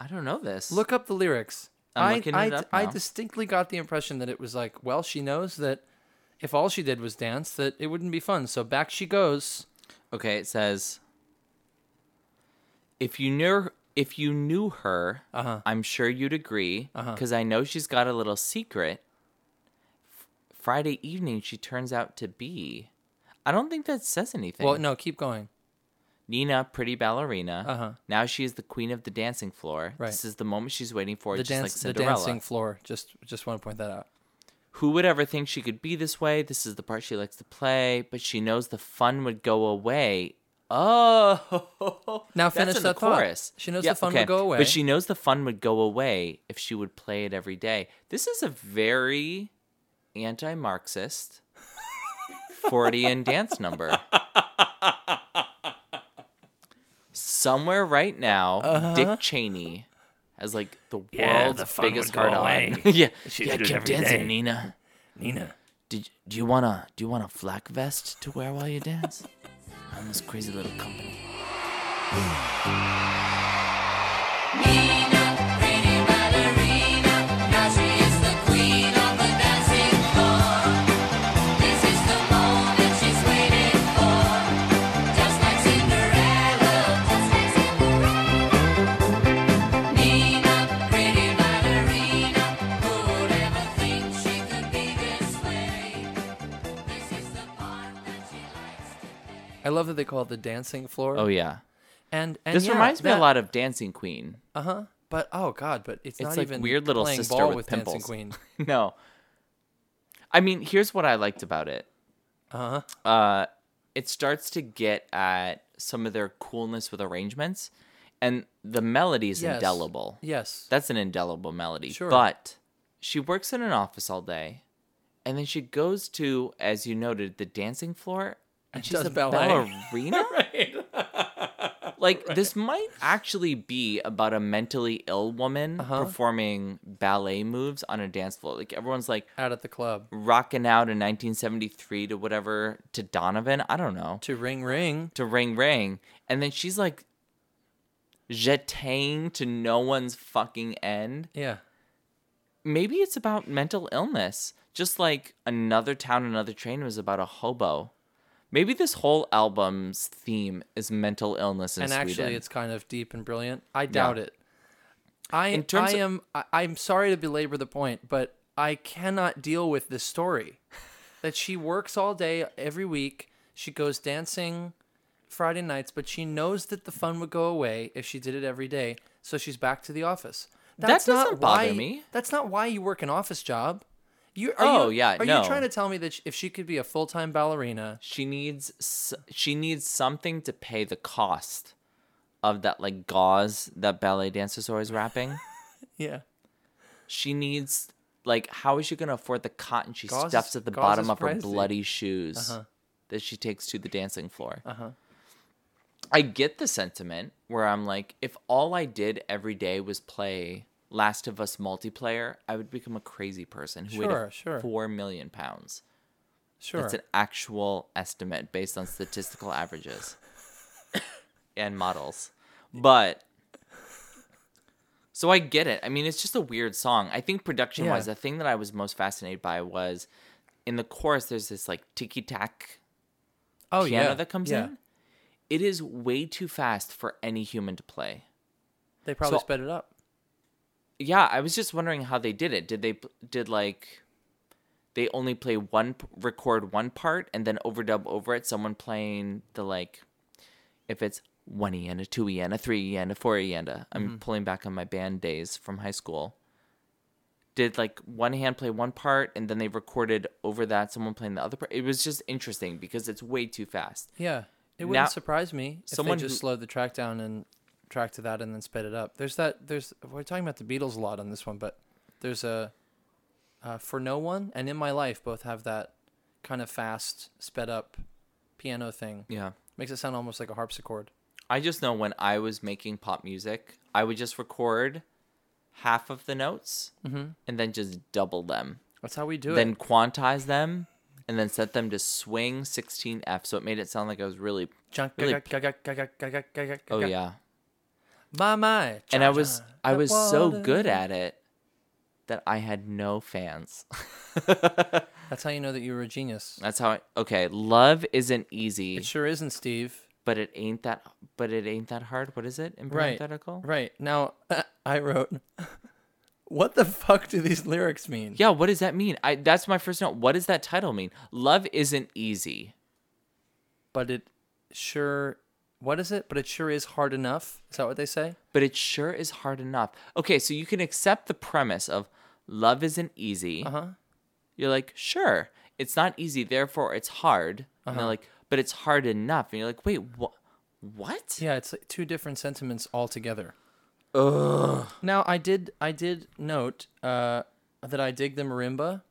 I don't know this. look up the lyrics I'm I, looking I, it up I now. distinctly got the impression that it was like well she knows that if all she did was dance that it wouldn't be fun so back she goes Okay, it says if you knew if you knew her, Uh-huh. I'm sure you'd agree because I know she's got a little secret. F- Friday evening, she turns out to be. I don't think that says anything. well no keep going Nina, pretty ballerina. Uh-huh. Now she is the queen of the dancing floor. Right. This is the moment she's waiting for, the just dance like the dancing floor just just want to point that out Who would ever think she could be this way? This is the part she likes to play, but she knows the fun would go away. Oh, <laughs> Now That's finish in the that thought. chorus. She knows the fun would go away. but she knows the fun would go away if she would play it every day. This is a very anti-Marxist Fortean dance number. Somewhere right now, uh-huh. Dick Cheney has like the Yeah, world's the biggest go heart away. on. <laughs> yeah, She yeah, keep dancing, day. Nina. Nina. Did do you wanna do you want a flak vest to wear while you dance? I'm this crazy little company. Hmm. I love that they call it the dancing floor. Oh yeah. and and This yeah, reminds me a lot of Dancing Queen. Uh huh. But oh god, but it's, It's not like even weird little sister ball with with pimples. Dancing Queen. <laughs> no. I mean, here's what I liked about it. Uh huh. Uh it starts to get at some of their coolness with arrangements and the melody is Yes. indelible. Yes. That's an indelible melody. Sure. But she works in an office all day, and then she goes to, as you noted, the dancing floor, and <laughs> she's a ballet. ballerina. <laughs> <laughs> like this might actually be about a mentally ill woman Uh-huh. performing ballet moves on a dance floor. Like everyone's like Out at the club rocking out in 1973 to whatever to Donovan. I don't know to ring ring. to Ring Ring, and then she's like jeting to no one's fucking end Yeah. maybe it's about mental illness, just like another town, another train was about a hobo. Maybe this whole album's theme is mental illness in and Sweden. actually, it's kind of deep and brilliant. I doubt it. I In terms I of- am I, I'm sorry to belabor the point, but I cannot deal with this story. that she works all day every week. She goes dancing Friday nights, but she knows that the fun would go away if she did it every day. So she's back to the office. That doesn't not bother why, me. That's not why you work an office job. You are Oh, you, yeah, Are no. you trying to tell me that sh- if she could be a full time ballerina, she needs s- she needs something to pay the cost of that like gauze that ballet dancers are always wrapping. <laughs> yeah, she needs like how is she gonna afford the cotton she Gauze stuffs at the bottom of her bloody shoes Uh-huh. that she takes to the dancing floor? Uh-huh. I get the sentiment where I'm like, if all I did every day was play Last of Us multiplayer, I would become a crazy person who Sure, weighed sure. four million pounds. Sure. that's an actual estimate based on statistical averages <laughs> and models. But so I get it. I mean, it's just a weird song. I think production wise, Yeah. the thing that I was most fascinated by was in the chorus. There's this like ticky tack oh piano yeah. that comes yeah. in. It is way too fast for any human to play. They probably So- sped it up. Yeah, I was just wondering how they did it. Did they did like they only play one record one part and then overdub over it someone playing the like if it's one e and a two e and a three e and a four e and a I'm Mm-hmm. pulling back on my band days from high school. Did like one hand play one part and then they recorded over that someone playing the other part? It was just interesting because it's way too fast. Yeah. It wouldn't Now- surprise me if someone they just who- slowed the track down and track to that and then sped it up. There's that. There's we're talking about the Beatles a lot on this one, but there's a uh, for no one and in my life both have that kind of fast sped up piano thing. Yeah. Makes it sound almost like a harpsichord. I just know when I was making pop music, I would just record half of the notes and then just double them. That's how we do then it. Then quantize them and then set them to swing 16F. So it made it sound like I was really, Junk- really- oh yeah. My my. And I was, I was so good at it that I had no fans. <laughs> That's how you know that you were a genius. That's how I, okay. Love isn't easy, It sure isn't, Steve. but it ain't that, but it ain't that hard. What is it in Right. parenthetical? Right. Now, <laughs> I wrote, <laughs> what the fuck do these lyrics mean? Yeah. What does that mean? I, that's my first note. What does that title mean? Love isn't easy. But it sure, what is it? But it sure is hard enough. Is that what they say? but it sure is hard enough. Okay, so you can accept the premise of love isn't easy. Uh huh. You're like, sure, it's not easy, therefore it's hard. And Uh-huh. they're like, but it's hard enough. And you're like, wait, what? What? Yeah, it's like two different sentiments altogether. Ugh. Now, I did, I did note uh, that I dig the marimba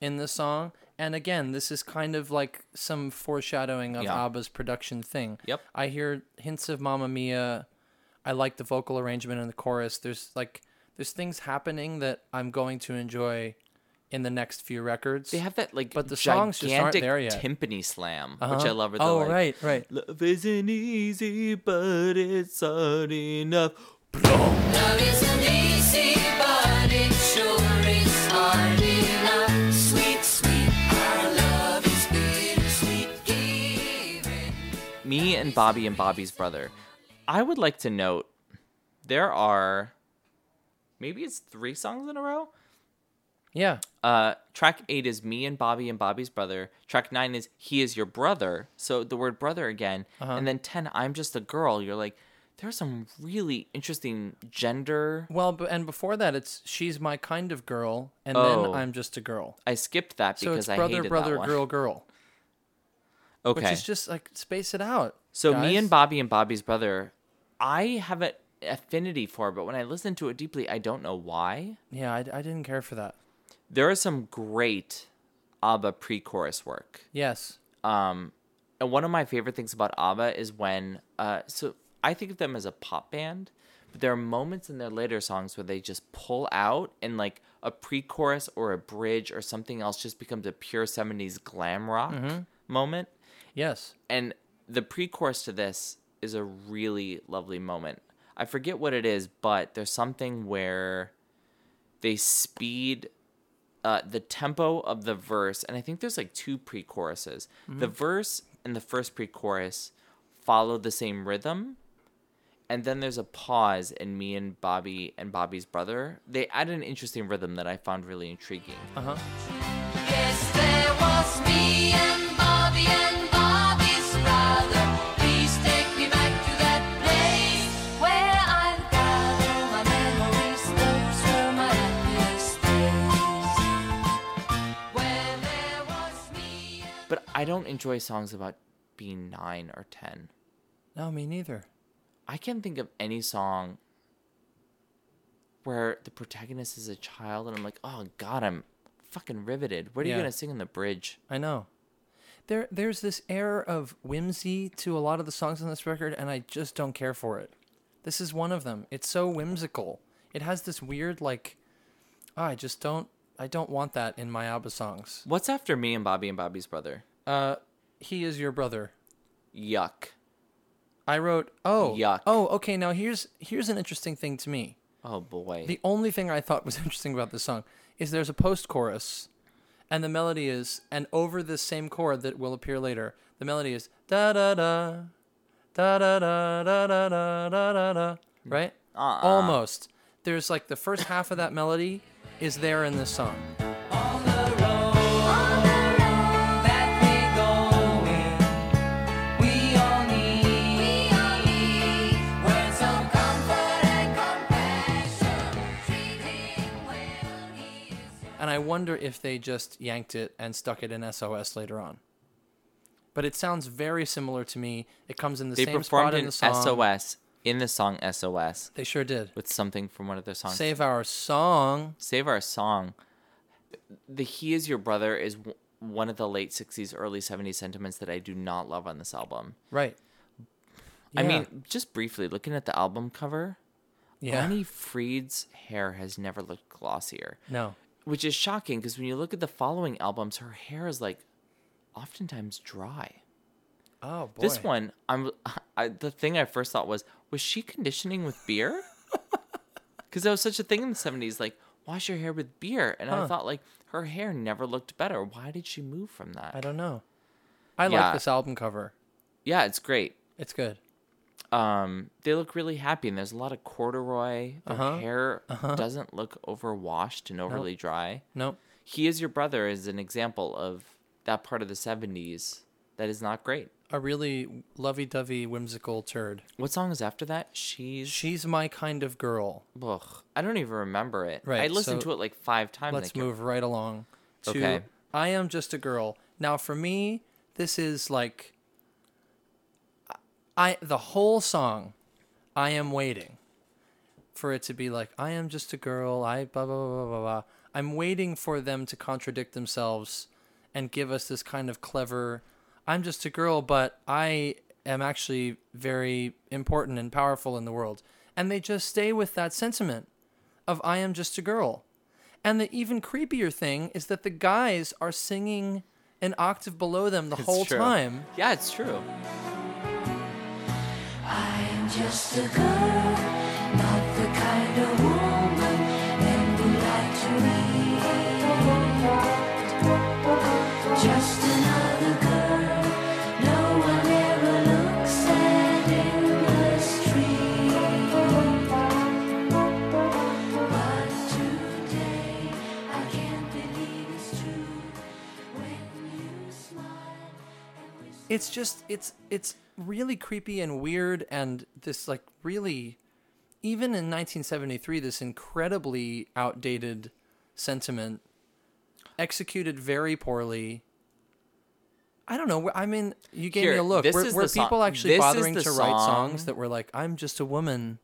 in this song. And again, this is kind of like some foreshadowing of Yeah. ABBA's production thing. Yep. I hear hints of Mamma Mia. I like the vocal arrangement in the chorus. There's like there's things happening that I'm going to enjoy in the next few records. They have that like But the songs just aren't gigantic there yet. timpani slam, Uh-huh. which I love. Where they're Oh, like, right, right. Love isn't easy, but it's hard enough. Love isn't easy, but it sure Me and Bobby and Bobby's brother. I would like to note there are maybe it's three songs in a row. Yeah. Uh, track eight is me and Bobby and Bobby's brother. Track nine is he is your brother. So the word brother again. Uh-huh. And then ten, I'm just a girl. You're like, there's some really interesting gender. Well, and before that, it's she's my kind of girl, and Oh. then I'm just a girl. I skipped that So because it's I brother, hated brother, that one. girl, girl, Okay. which is just like space it out. so me and Bobby and Bobby's brother, I have an affinity for, but when I listen to it deeply, I don't know why. Yeah, I, I didn't care for that. There is some great ABBA pre-chorus work. Yes. Um, and one of my favorite things about ABBA is when, uh, so I think of them as a pop band, but there are moments in their later songs where they just pull out and like a pre-chorus or a bridge or something else just becomes a pure '70s glam rock moment. Yes. And the pre-chorus to this is a really lovely moment. I forget what it is, but there's something where they speed uh, the tempo of the verse, and I think there's like two pre-choruses. The verse and the first pre-chorus follow the same rhythm, and then there's a pause in me and Bobby and Bobby's brother. They add an interesting rhythm that I found really intriguing. Uh huh. Yes, I don't enjoy songs about being nine or ten. No, me neither. I can't think of any song where the protagonist is a child and I'm like, oh god, I'm fucking riveted. What are Yeah. you gonna sing in the bridge? I know. There, there's this air of whimsy to a lot of the songs on this record, and I just don't care for it. This is one of them. It's so whimsical. It has this weird, like, oh, I just don't. I don't want that in my ABBA songs. What's after me and Bobby and Bobby's brother? Uh, he is your brother. Yuck. I wrote. Oh, Yuck. Oh, okay. Now here's here's an interesting thing to me. Oh boy. The only thing I thought was <laughs> interesting about this song is there's a post chorus, and the melody is, and over this same chord that will appear later, the melody is da da da, da da da da da da da da da. Right? Uh-uh. Almost. There's like the first half of that melody is there in this song. I wonder if they just yanked it and stuck it in SOS later on. But it sounds very similar to me. It comes in the they same spot in the song. SOS in the song SOS They sure did. with something from one of their songs. Save our song. Save our song. The "He Is Your Brother" is w- one of the late '60s, early '70s sentiments that I do not love on this album. Right. I Yeah. mean, just briefly looking at the album cover, yeah. Anni-Frid's hair has never looked glossier, No. Which is shocking because when you look at the following albums, her hair is like oftentimes dry. Oh boy. This one, I'm <laughs> I, the thing I first thought was, was she conditioning with beer? <laughs> Because that was such a thing in the '70s, like wash your hair with beer, and I thought like her hair never looked better. Why did she move from that? I don't know. I Yeah. like this album cover. Yeah, it's great. It's good. Um, they look really happy, and there's a lot of corduroy. Their Uh-huh. hair doesn't look overwashed and overly dry. Nope. He is your brother is an example of that part of the '70s that is not great. A really lovey-dovey, whimsical turd. What song is after that? She's She's my kind of girl. Ugh, I don't even remember it. Right, I listened so to it like five times. Let's move right along to Okay. I am just a girl. Now for me, this is like I the whole song I am waiting for it to be like I am just a girl, I blah blah blah blah blah. I'm waiting for them to contradict themselves and give us this kind of clever I'm just a girl, but I am actually very important and powerful in the world. And they just stay with that sentiment of I am just a girl. And the even creepier thing is that the guys are singing an octave below them the It's whole true. time. Yeah, it's true. Just a girl, not the kind of It's just it's it's really creepy and weird and this like really even in 1973 this incredibly outdated sentiment executed very poorly. I don't know. I mean, you gave me a look. Were, were song- people actually this bothering the to write songs that were like, "I'm just a woman"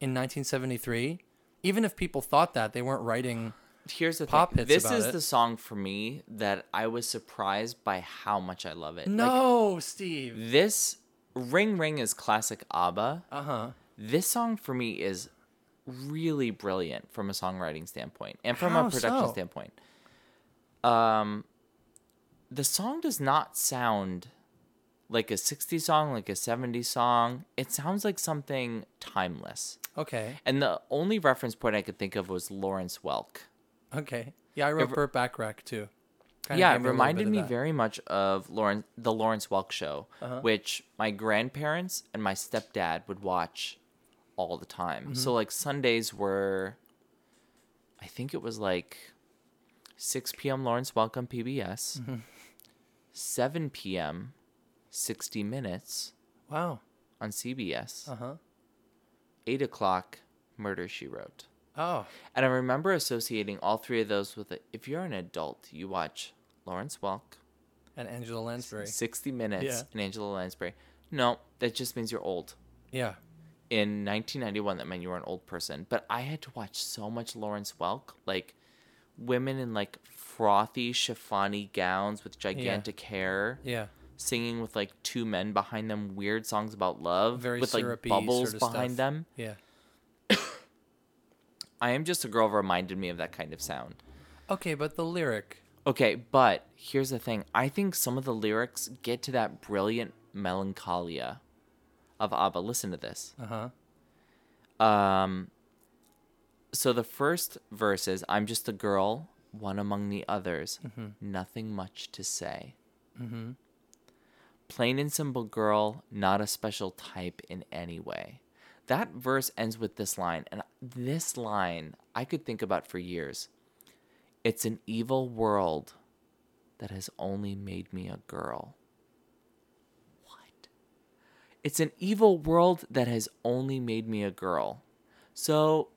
in 1973? Even if people thought that, they weren't writing. Here's the Pop thing. This is it. the song for me that I was surprised by how much I love it. Like, No, Steve. this Ring Ring is classic ABBA. Uh huh. This song for me is really brilliant from a songwriting standpoint and from How a production so? standpoint. Um, the song does not sound like a 60s song, like a 70s song. It sounds like something timeless. Okay. And the only reference point I could think of was Lawrence Welk. Okay. Yeah, I wrote It- Burt Bacharach too. Kinda yeah, it me a little reminded me. Uh-huh. very much of Lawrence, the Lawrence Welk show, which my grandparents and my stepdad would watch all the time. Mm-hmm. So like Sundays were, I think it was like 6 p.m. Lawrence Welk on PBS, Mm-hmm. 7 p.m. 60 Minutes Wow. on CBS, Uh huh. 8 o'clock Murder She Wrote. Oh. And I remember associating all three of those with it. If you're an adult, you watch Lawrence Welk, And Angela Lansbury. 60 Minutes, Yeah. and Angela Lansbury. No, that just means you're old. Yeah. In 1991, that meant you were an old person. But I had to watch so much Lawrence Welk, like women in like frothy, chiffony gowns with gigantic hair, Yeah. singing with like two men behind them, weird songs about love, Very with like bubbles sort of behind stuff. them. Yeah. I am just a girl reminded me of that kind of sound. Okay, but the lyric. Okay, but here's the thing. I think some of the lyrics get to that brilliant melancholia of ABBA. Listen to this. Uh huh. Um so the first verse is I'm just a girl, one among the others, nothing much to say. Mm-hmm. Plain and simple girl, not a special type in any way. That verse ends with this line, and this line I could think about for years. It's an evil world that has only made me a girl. What? It's an evil world that has only made me a girl. So,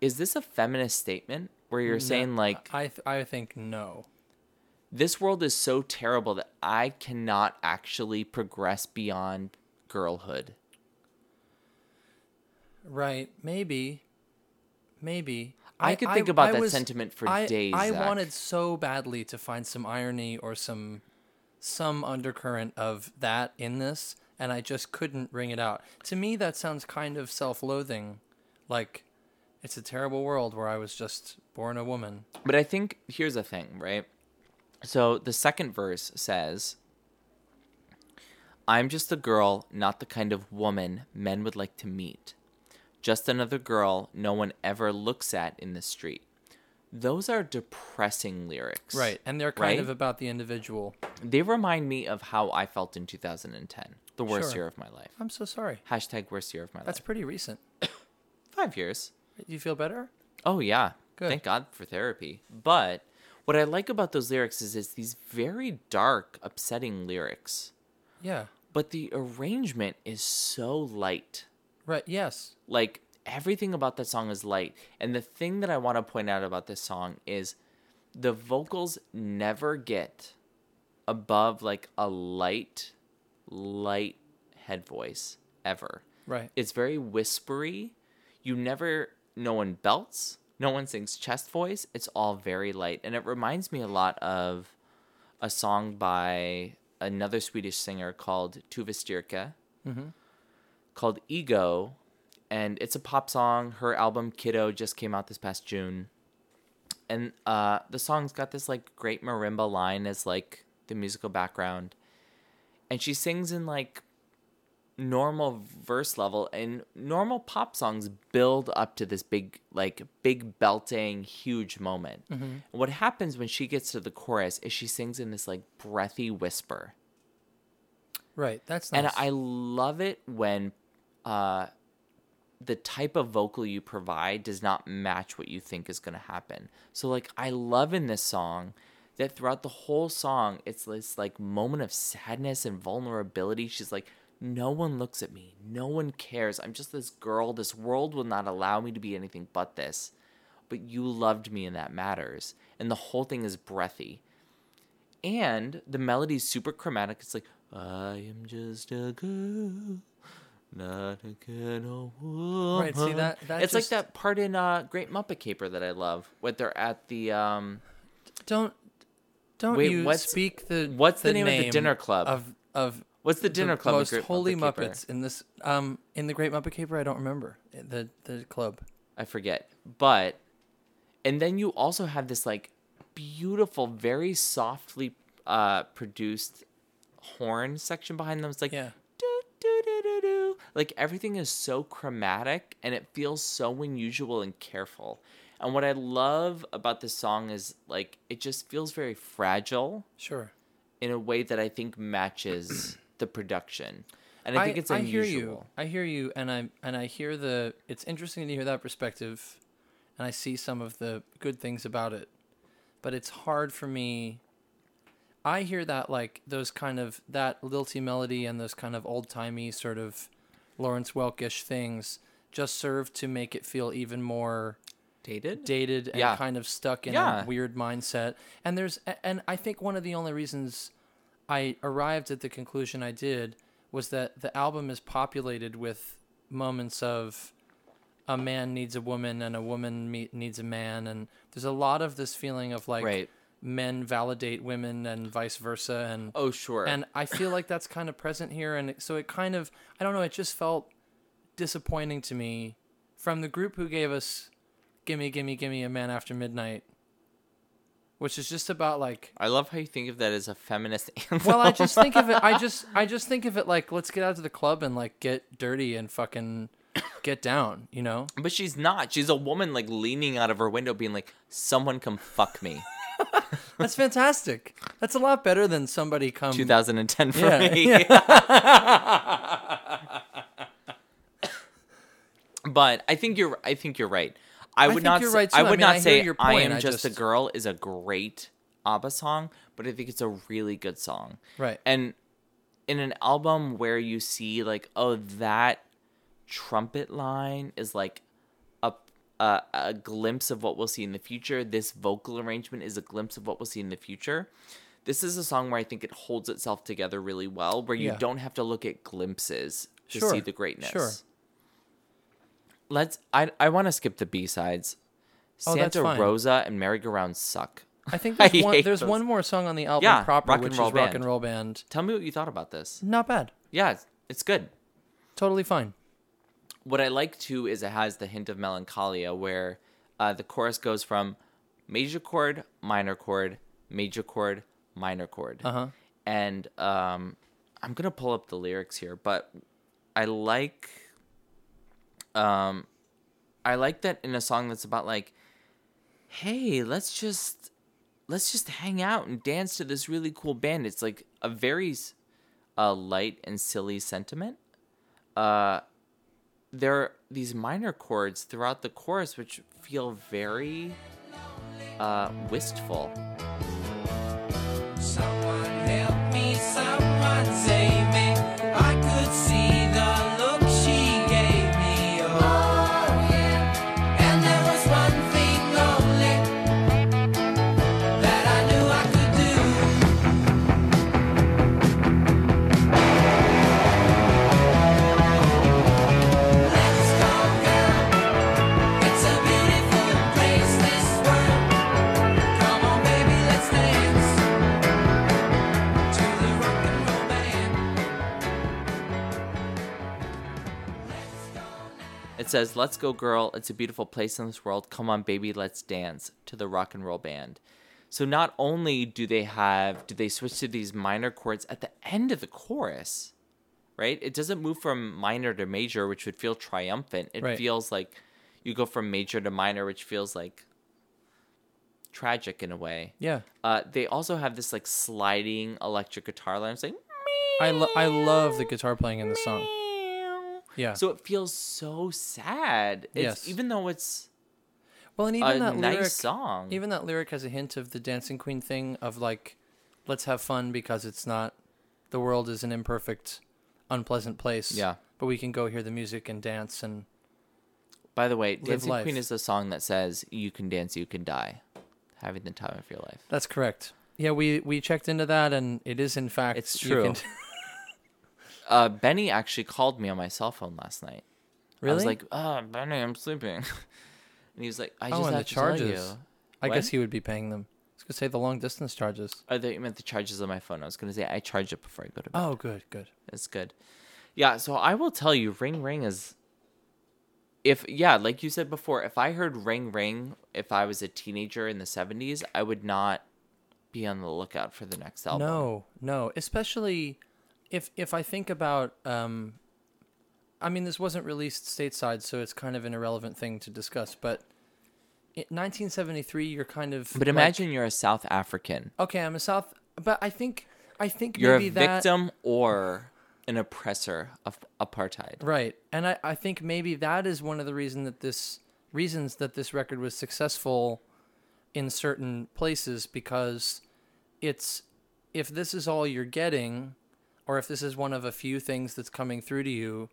is this a feminist statement where you're saying, like, I th- I think no. this world is so terrible that I cannot actually progress beyond girlhood? Right? Maybe. Maybe. I could think about that was- sentiment for I, days, I Zach. wanted so badly to find some irony or some some undercurrent of that in this, and I just couldn't bring it out. To me, that sounds kind of self-loathing, like it's a terrible world where I was just born a woman. But I think here's the thing, right? So the second verse says, I'm just a girl, not the kind of woman men would like to meet. Just another girl no one ever looks at in the street. Those are depressing lyrics. Right, and they're kind Right? of about the individual. They remind me of how I felt in 2010, the worst Sure. year of my life. I'm so sorry. Hashtag worst year of my That's life. That's pretty recent. <coughs> Five years. Do you feel better? Oh yeah. Good. Thank God for therapy. But what I like about those lyrics is it's these very dark, upsetting lyrics. Yeah. But the arrangement is so light. Right. Yes. Like everything about that song is light. And the thing that I want to point out about this song is the vocals never get above like a light, light head voice ever. Right. It's very whispery. You never, no one belts, no one sings chest voice. It's all very light. And it reminds me a lot of a song by another Swedish singer called Tove Styrke mm-hmm. Called Ego. And it's a pop song. Her album Kiddo just came out this past June. And uh, the song's got this like great marimba line as like the musical background. And she sings in like normal verse level and normal pop songs build up to this big like big belting huge moment and what happens when she gets to the chorus is she sings in this like breathy whisper Right. That's nice. and i love it when uh the type of vocal you provide does not match what you think is going to happen. So like i love in this song that throughout the whole song it's this like moment of sadness and vulnerability. She's like no one looks at me. No one cares. I'm just this girl. This world will not allow me to be anything but this. But you loved me and that matters. And the whole thing is breathy. And the melody's super chromatic. It's like i am just a girl not a kind woman. Right, see, that- that it's like that part in uh, Great Muppet Caper that I love, when they're at the um, don't don't Wait, you what's- speak the what's the name of the dinner club? of of What's the dinner club in most Great holy Muppet Caper? Muppets in this um in the Great Muppet Caper? I don't remember the the club. I forget. But and then you also have this like beautiful, very softly uh produced horn section behind them. It's like Yeah. Do, do, do, do, like everything is so chromatic and it feels so unusual and careful. And what I love about this song is like it just feels very fragile Sure. in a way that I think matches <clears throat> the production. And I think it's I unusual. hear you. I hear you, and I and I hear the. It's interesting to hear that perspective, and I see some of the good things about it, but it's hard for me. I hear that like those kind of that lilty melody and those kind of old timey sort of Lawrence Welkish things just serve to make it feel even more Dated? dated and Yeah. kind of stuck in Yeah. a weird mindset. And there's and I think one of the only reasons I arrived at the conclusion I did was that the album is populated with moments of a man needs a woman and a woman me- needs a man and there's a lot of this feeling of like Right. Men validate women and vice versa and Oh, sure. and I feel like that's kind of present here, and so it kind of I don't know. It just felt disappointing to me from the group who gave us "Gimme, Gimme, Gimme, a Man After Midnight," which is just about like. I love how you think of that as a feminist <laughs> anthem. Well, I just think of it. I just, I just think of it like, let's get out to the club and like get dirty and fucking get down. You know? But she's not. She's a woman like leaning out of her window, being like, "Someone come fuck me." <laughs> That's fantastic. That's a lot better than somebody come. 2010 for Yeah, me. <laughs> but I think you're. I think you're right. I would think not. you're say- right, too. I I would mean, I not hear say your "I point, am I just, a just- girl" is a great ABBA song, but I think it's a really good song. Right. And in an album where you see like, oh, that trumpet line is like a, glimpse of what we'll see in the future. This vocal arrangement is a glimpse of what we'll see in the future. This is a song where I think it holds itself together really well, where you Yeah. don't have to look at glimpses to Sure, see the greatness. sure. Let's. I I want to skip the B sides. Oh, Santa. Rosa and Merry Go Round suck. I think <laughs> I there's one. hate There's one more song on the album Yeah, proper, Rock and which Roll is Rock Band. and Roll Band. Tell me what you thought about this. Not bad. Yeah, it's, it's good. Totally fine. What I like too is it has the hint of melancholia where uh, the chorus goes from major chord, minor chord, major chord, minor chord. Uh huh. And um, I'm gonna pull up the lyrics here, but I like um, I like that in a song that's about like, hey, let's just let's just hang out and dance to this really cool band. It's like a very uh, light and silly sentiment. Uh, there are these minor chords throughout the chorus which feel very uh, wistful. Says, "Let's go, girl. It's a beautiful place in this world. Come on, baby, let's dance to the rock and roll band." So not only do they have do they switch to these minor chords at the end of the chorus, right? It doesn't move from minor to major, which would feel triumphant. It Right. feels like you go from major to minor, which feels like tragic in a way. Yeah. Uh, they also have this like sliding electric guitar line. Like I lo- I love the guitar playing in the song. Yeah. so it feels so sad. It's, Yes. Even though it's well, and a even that nice lyric, song. even that lyric has a hint of the Dancing Queen thing of like, let's have fun because it's not, the world is an imperfect, unpleasant place. Yeah. But we can go hear the music and dance and By the way, Dancing life. Queen is the song that says "You can dance, you can die," having the time of your life. that's correct. Yeah, we we checked into that and it is in fact It's you true. <laughs> Uh, Benny actually called me on my cell phone last night. really? I was like, "Oh, Benny, I'm sleeping," <laughs> and he was like, "I just oh, and have the to tell you." I What? guess he would be paying them. I was gonna say the long distance charges. I thought you meant the charges on my phone. I was gonna say I charge it before I go to bed. Oh, good, good. It's good. Yeah, so I will tell you, Ring Ring is. If yeah, like you said before, if I heard Ring Ring, if I was a teenager in the '70s, I would not be on the lookout for the next album. No, no, especially if if I think about um I mean this wasn't released stateside so it's kind of an irrelevant thing to discuss, but in 1973 you're kind of But like- imagine you're a South African. Okay, I'm a South but I think I think You're maybe a that victim or an oppressor of apartheid. Right. And I, I think maybe that is one of the reason that this reasons that this record was successful in certain places because it's if this is all you're getting or if this is one of a few things that's coming through to you,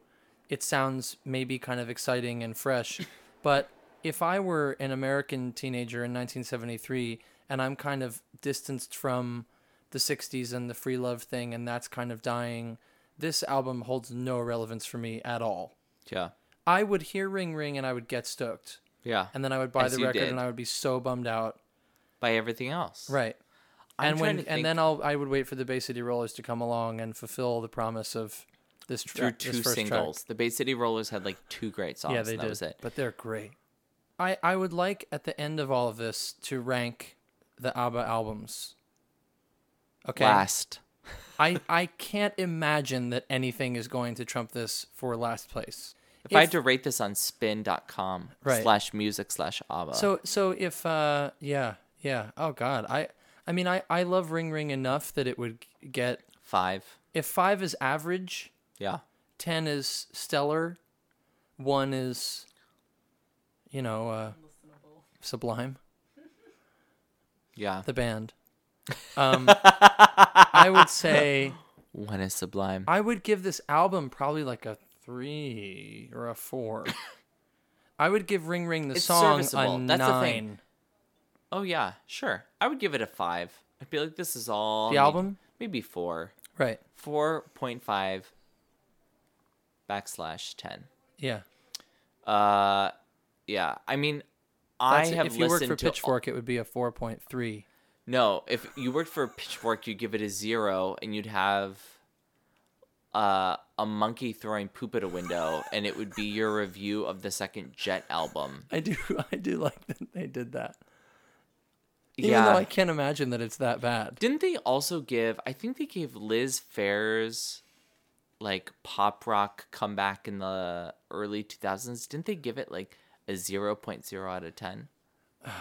it sounds maybe kind of exciting and fresh. <laughs> but if I were an American teenager in 1973 and I'm kind of distanced from the 60s and the free love thing and that's kind of dying, this album holds no relevance for me at all. Yeah. I would hear Ring Ring and I would get stoked. Yeah. And then I would buy As the record did. and I would be so bummed out. By everything else. Right. I'm and when to and then I'll I would wait for the Bay City Rollers to come along and fulfill the promise of this Through two this first singles. Track. The Bay City Rollers had like two great songs. Yeah, they and that did. was it. But they're great. I I would like at the end of all of this to rank the ABBA albums. Okay. Last. I I can't imagine that anything is going to trump this for last place. If, I had to rate this on spin.com Right. slash music slash ABBA. So so if uh yeah yeah oh god I I mean I I love Ring Ring enough that it would get five. if five is average, Yeah. ten is stellar, one is, you know, uh, sublime. Yeah. The band. Um, <laughs> I would say One is sublime. I would give this album probably like a three or a four. <laughs> I would give Ring Ring the It's song a serviceable. That's the thing. nine. Oh yeah, sure. I would give it a five. I'd be like, this is all The maybe- album? Maybe four. Right. Four point five backslash ten. Yeah. Uh, yeah. I mean, That's I have if you worked listened for to Pitchfork, it would be a four point three. No, if you worked for Pitchfork, you'd give it a zero, and you'd have uh, a monkey throwing poop at a window, and it would be your review of the second Jet album. I do. <laughs> I do like that they did that. Even yeah. though I can't imagine that it's that bad. Didn't they also give? I think they gave Liz Phair's like pop rock comeback in the early 2000s. Didn't they give it like a 0.0 out of 10? <sighs>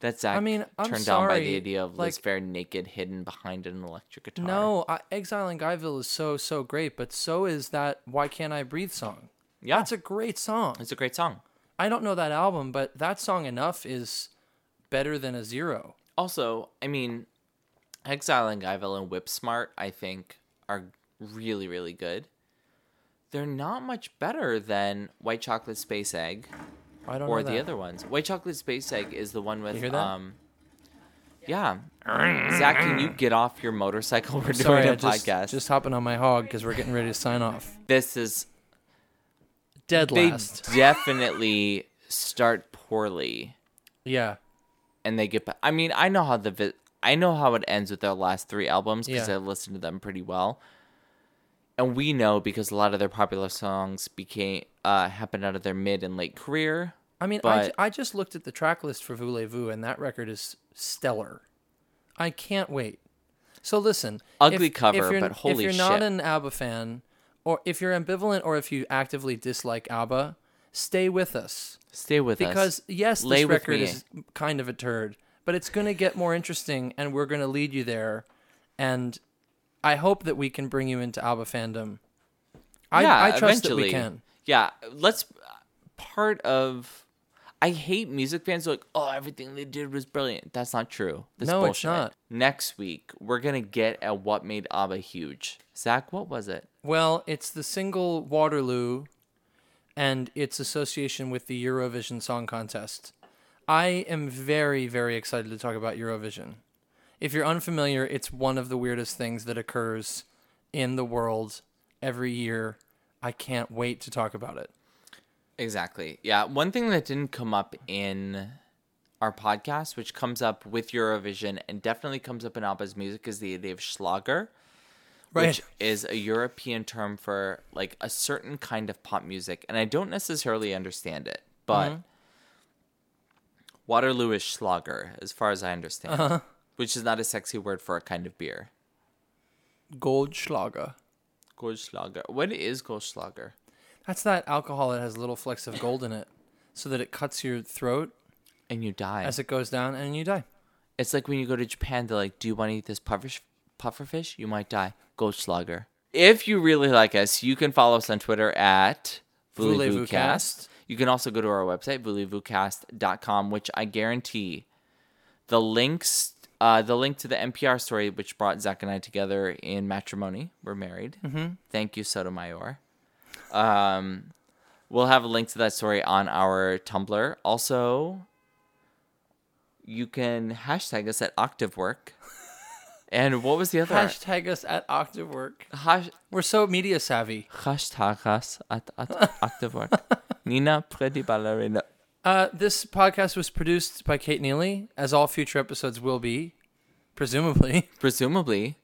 That Zach mean, I'm turned down by the idea of Liz like- Phair naked, hidden behind an electric guitar. No, I, Exile in Guyville is so so great, but so is that Why Can't I Breathe song. yeah, That's a great song. it's a great song. I don't know that album, but that song enough is better than a zero. Also, I mean, Exile and Guyville and Whip Smart, I think, are really, really good. They're not much better than White Chocolate Space Egg I don't or the other ones. White Chocolate Space Egg is the one with hear that? um Yeah. Zach, can you get off your motorcycle? <laughs> We're Sorry, doing a I just, podcast. just hopping on my hog because we're getting ready to sign off. This is Dead they last. definitely start poorly Yeah. and they get back. I mean, I know how the vi- I know how it ends with their last three albums because Yeah. I listened to them pretty well. And we know because a lot of their popular songs became uh happened out of their mid and late career. I mean, I, But- j- I just looked at the track list for Voulez-Vous, and that record is stellar. I can't wait. So listen, Ugly cover, you're, but holy shit. If you're not shit. an ABBA fan, or if you're ambivalent, or if you actively dislike ABBA, stay with us Stay with us. because yes, Lay this record me. is kind of a turd, but it's going to get more interesting, and we're going to lead you there. And I hope that we can bring you into ABBA fandom. I, yeah, I trust that we eventually. can. Yeah, let's. Part of, I hate music fans who are like, oh, everything they did was brilliant. That's not true. That's No, it's not. Next week, we're gonna get at what made ABBA huge. Zach, what was it? Well, it's the single Waterloo and its association with the Eurovision Song Contest. I am very, very excited to talk about Eurovision. If you're unfamiliar, it's one of the weirdest things that occurs in the world every year. I can't wait to talk about it. Exactly. Yeah. One thing that didn't come up in our podcast, which comes up with Eurovision and definitely comes up in ABBA's music, is the idea of Schlager. Which is a European term for like a certain kind of pop music, and I don't necessarily understand it, but Mm-hmm. Waterloo is Schlager, as far as I understand, Uh-huh. which is not a sexy word for a kind of beer. Goldschlager. Goldschlager. What is Goldschlager? That's that alcohol that has little flecks of gold in it so that it cuts your throat And you die. as it goes down and you die. It's like when you go to Japan, they're like, "Do you want to eat this puffer pufferfish? You might die." Goldschlager. If you really like us, you can follow us on Twitter at Voulez-Vous VoulezVouscast. You can also go to our website voulezvouscast.com, which I guarantee the links, uh, the link to the NPR story which brought Zach and I together in matrimony. We're married. Mm-hmm. Thank you, Sotomayor. Um, we'll have a link to that story on our Tumblr. Also, you can hashtag us at OctaveWork. And what was the other? Hashtag us at OctaveWork. Hash- We're so media savvy. hashtag us at, at <laughs> OctaveWork. Nina Pretty Ballerina. Uh, this podcast was produced by Kate Neely, as all future episodes will be, presumably, <laughs> Presumably,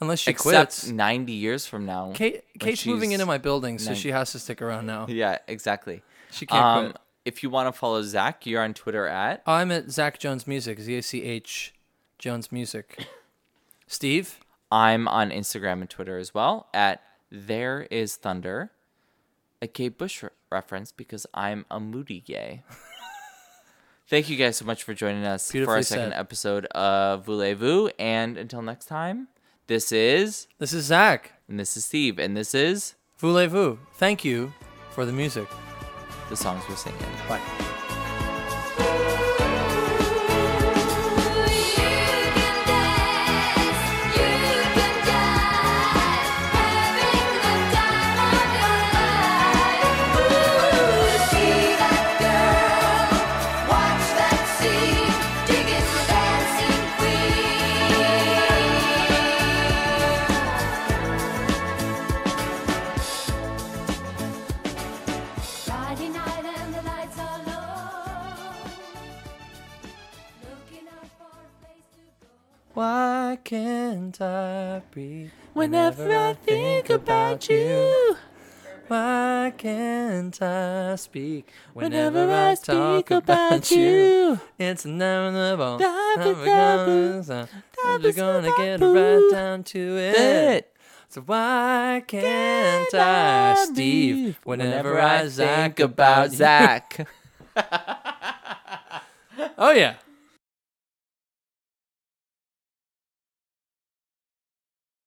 unless she except quits. 90 years from now. Kate, Kate's moving into my building, so nine- she has to stick around now. Yeah, exactly. She can't Um, quit. if you want to follow Zach, you're on Twitter at I'm at Zach Jones Music. Z A C H Jones Music. Steve. I'm on Instagram and Twitter as well at There Is Thunder, a Kate Bush re- reference because I'm a moody gay. <laughs> Thank you guys so much for joining us for our second episode of Voulez-Vous. And until next time, this is, This is Zach. and this is Steve, and this is Voulez-vous. Thank you for the music. the songs we're singing. Bye. Can't I breathe Whenever I think about you, Why can't I speak whenever I talk about you, It's inevitable. Never da, gonna da, stop. Gonna get right down to it. So why can't I, Steve, whenever I think about Zach. <laughs> Oh yeah.